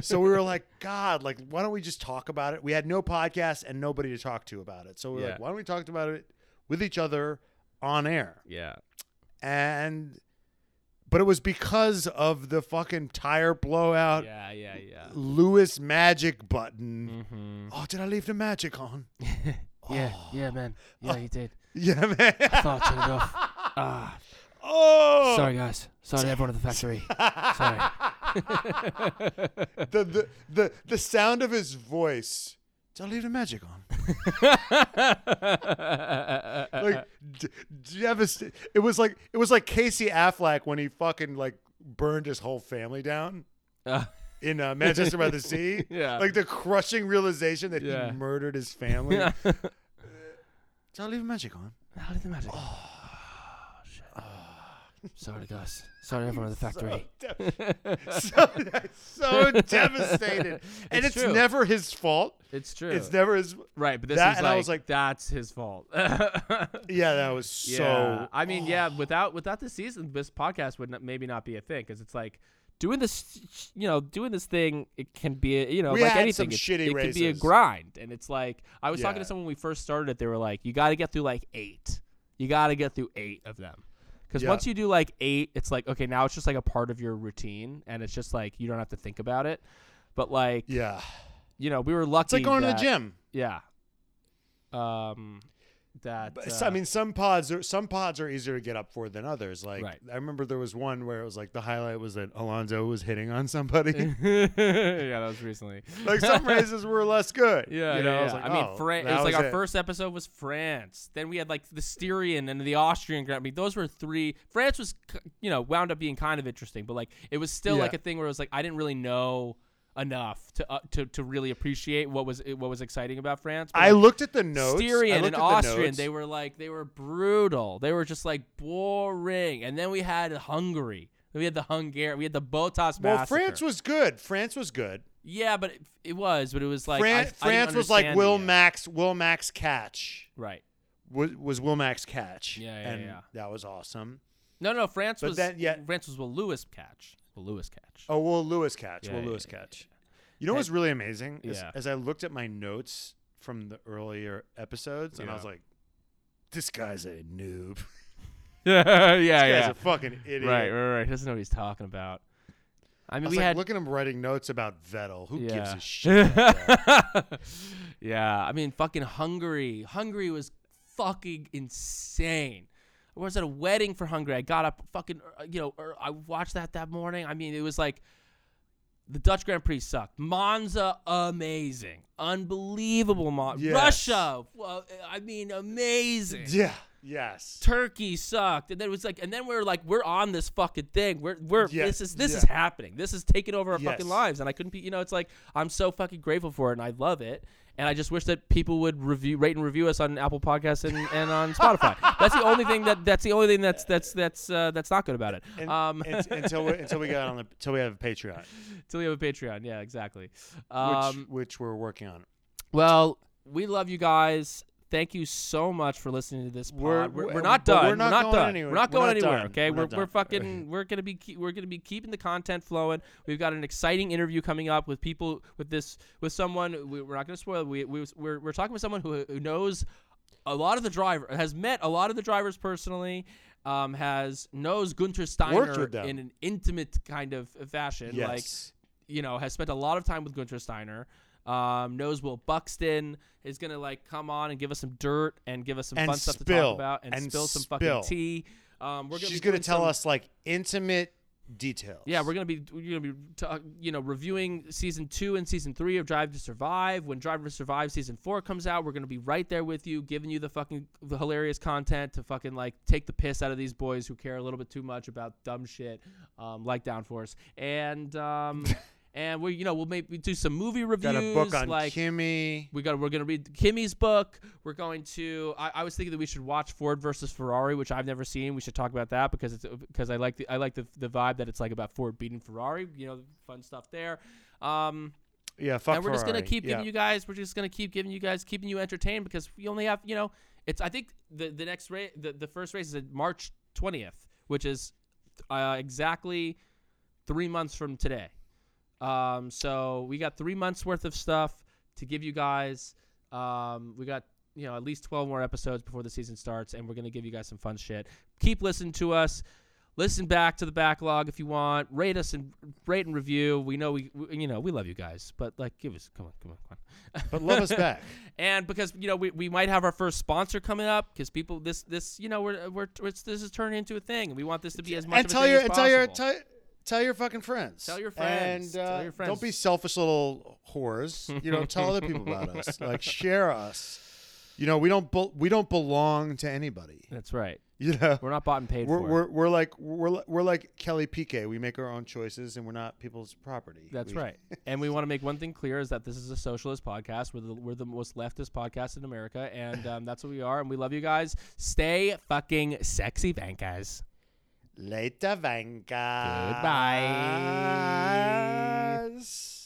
so we were like, God, like, why don't we just talk about it? We had no podcast and nobody to talk to about it. So we are Yeah. like, why don't we talk about it with each other on air? Yeah. And, but it was because of the fucking tire blowout, Yeah. Yeah. Yeah. Lewis magic button. Mm-hmm. Oh, did I leave the magic on? (laughs) Yeah, yeah, man. Yeah, you did. (laughs) Yeah, man. I thought I turned it off. Ah, oh, sorry, guys. Sorry to everyone at the factory. Sorry. (laughs) the, the the the sound of his voice. Don't leave the magic on. (laughs) Like d- devastated. It was like it was like Casey Affleck when he fucking like burned his whole family down Uh, in uh, Manchester by the Sea. (laughs) Yeah. Like the crushing realization that Yeah. he murdered his family. yeah. Don't leave the magic on. How did the magic? Oh. Sorry, Gus. Sorry, everyone at the (laughs) factory. (laughs) so, so devastated, (laughs) and It's it's never his fault. It's true. It's never his. right, but this that- is like, I was like- that's his fault. Yeah, that was so. Yeah. I mean, yeah, without without the season, this podcast would not, maybe not be a thing because it's like doing this, you know, doing this thing. It can be, a, you know, We like anything. shitty it can be a grind, and it's like I was talking to someone when we first started it. They were like, you got to get through like eight. You got to get through eight of them. Because Yeah. once you do like eight, it's like okay, now it's just like a part of your routine, and it's just like you don't have to think about it. But like, Yeah, you know, we were lucky. it's like going to the gym. Yeah. Um, that. But, uh, I mean, some pods are some pods are easier to get up for than others. Like Right. I remember there was one where it was like the highlight was that Alonso was hitting on somebody. (laughs) yeah, that was recently. (laughs) like some races were less good. (laughs) Yeah, you know, yeah, I was yeah. like, I mean, oh, Fran- it that was like our it. first episode was France. Then we had like the Styrian and the Austrian Grand Prix. Those were three. France was, you know, wound up being kind of interesting, but like it was still Yeah. like a thing where it was like I didn't really know enough to uh, to to really appreciate what was what was exciting about France. But, I like, looked at the notes. I Styrian and at the Austrian, they were like they were brutal. They were just like boring. And then we had Hungary. We had the Hungarian. We had the Bottas well, massacre. France was good. France was good. Yeah, but it, it was, but it was like Fran- I France was like Will. Max. Will Max catch Right. was, was Will Max catch. Yeah, yeah, and yeah. that was awesome. No, no, France But was then- yeah. France was Will Lewis catch. Will Lewis catch. Oh, Will Lewis catch. Yeah, Will yeah, Lewis yeah, catch. You know what's really amazing? Is, Yeah. As I looked at my notes from the earlier episodes, and I was like, "This guy's a noob. yeah, (laughs) (laughs) yeah, This guy's yeah. a fucking idiot." Right, right, right. He doesn't know what he's talking about. I I mean, was we like, had look at him writing notes about Vettel. Who gives a (laughs) shit? yeah, I mean, fucking Hungary. Hungary was fucking insane. I was at a wedding for Hungary. I got up, fucking, uh, you know, I watched that that morning. I mean, it was like the Dutch Grand Prix sucked. Monza, amazing, unbelievable. Mon- Yes. Russia, well, I mean, amazing. yeah. Yes. Turkey sucked, and then it was like, and then we're like, we're on this fucking thing. We're we're Yeah, this is this yeah. is happening. This is taking over our Yes. fucking lives, and I couldn't be. You know, it's like I'm so fucking grateful for it, and I love it. And I just wish that people would review, rate, and review us on Apple Podcasts and, and on Spotify. that's the only thing that that's the only thing that's that's that's uh, that's not good about it. And- um, and- until we until we got on the until we have a Patreon, until we have a Patreon, yeah, exactly. which Um, which we're working on. well, we love you guys. Thank you so much for listening to this pod. We're- We're, we're, we're- not done. we're not going done. anywhere. We're not We're going not anywhere. done. Okay, We're we're, we're fucking (laughs) we're gonna be keep, we're gonna be keeping the content flowing. We've got an exciting interview coming up with people with this with someone. We, we're not gonna spoil. it. We, we we're we're talking with someone who, who knows a lot of the driver has met a lot of the drivers personally. Um, has knows Guenther Steiner in an intimate kind of fashion. Like Yes. you know, has spent a lot of time with Guenther Steiner. Um, knows Will Buxton is gonna like come on and give us some dirt and give us some And fun stuff to spill. talk about and, And spill some spill. fucking tea. Um, we're gonna She's be gonna doing tell some- us like intimate details. Yeah, we're gonna be we're gonna be ta- you know reviewing season two and season three of Drive to Survive. When Drive to Survive season four comes out, we're gonna be right there with you, giving you the fucking the hilarious content to fucking like take the piss out of these boys who care a little bit too much about dumb shit, um, like Downforce. And um, (laughs) and we you know we'll maybe do some movie reviews. got a book on like Kimi. we got. We're gonna read Kimi's book. We're going to. I, I was thinking that we should watch Ford versus Ferrari, which I've never seen. We should talk about that because it's because I like the I like the the vibe that it's like about Ford beating Ferrari. You know, fun stuff there. Um, Yeah, fuck and we're just gonna Ferrari. keep yeah. giving you guys. We're just gonna keep giving you guys, keeping you entertained because we only have. You know, it's. I think the the next race, the the first race is March twentieth, which is uh, exactly three months from today. Um, so we got three months worth of stuff to give you guys. Um, we got you know at least twelve more episodes before the season starts, and we're gonna give you guys some fun shit. Keep listening to us. Listen back to the backlog if you want. Rate us and rate and review. We know we, we you know we love you guys, but like give us come on come on come on. (laughs) But love us back. and because you know we, we might have our first sponsor coming up because people this this you know we're, we're it's, this is turning into a thing we want this to be as much and of a tell thing your as and tell your tell, tell your fucking friends. Tell your friends. And uh, Tell your friends. don't be selfish little whores. You know, tell other people about us. (laughs) Like share us. You know, we don't be- we don't belong to anybody. That's right. You know, We're not bought and paid we're for. we're, we're like we're we're like Kelly Piquet. We make our own choices, and we're not people's property. That's We- right. and we want to make one thing clear is that this is a socialist podcast. We're the, we're the most leftist podcast in America, and um, that's what we are. And we love you guys. Stay fucking sexy, Vancas. Later, Vanka. Goodbye. Goodbye.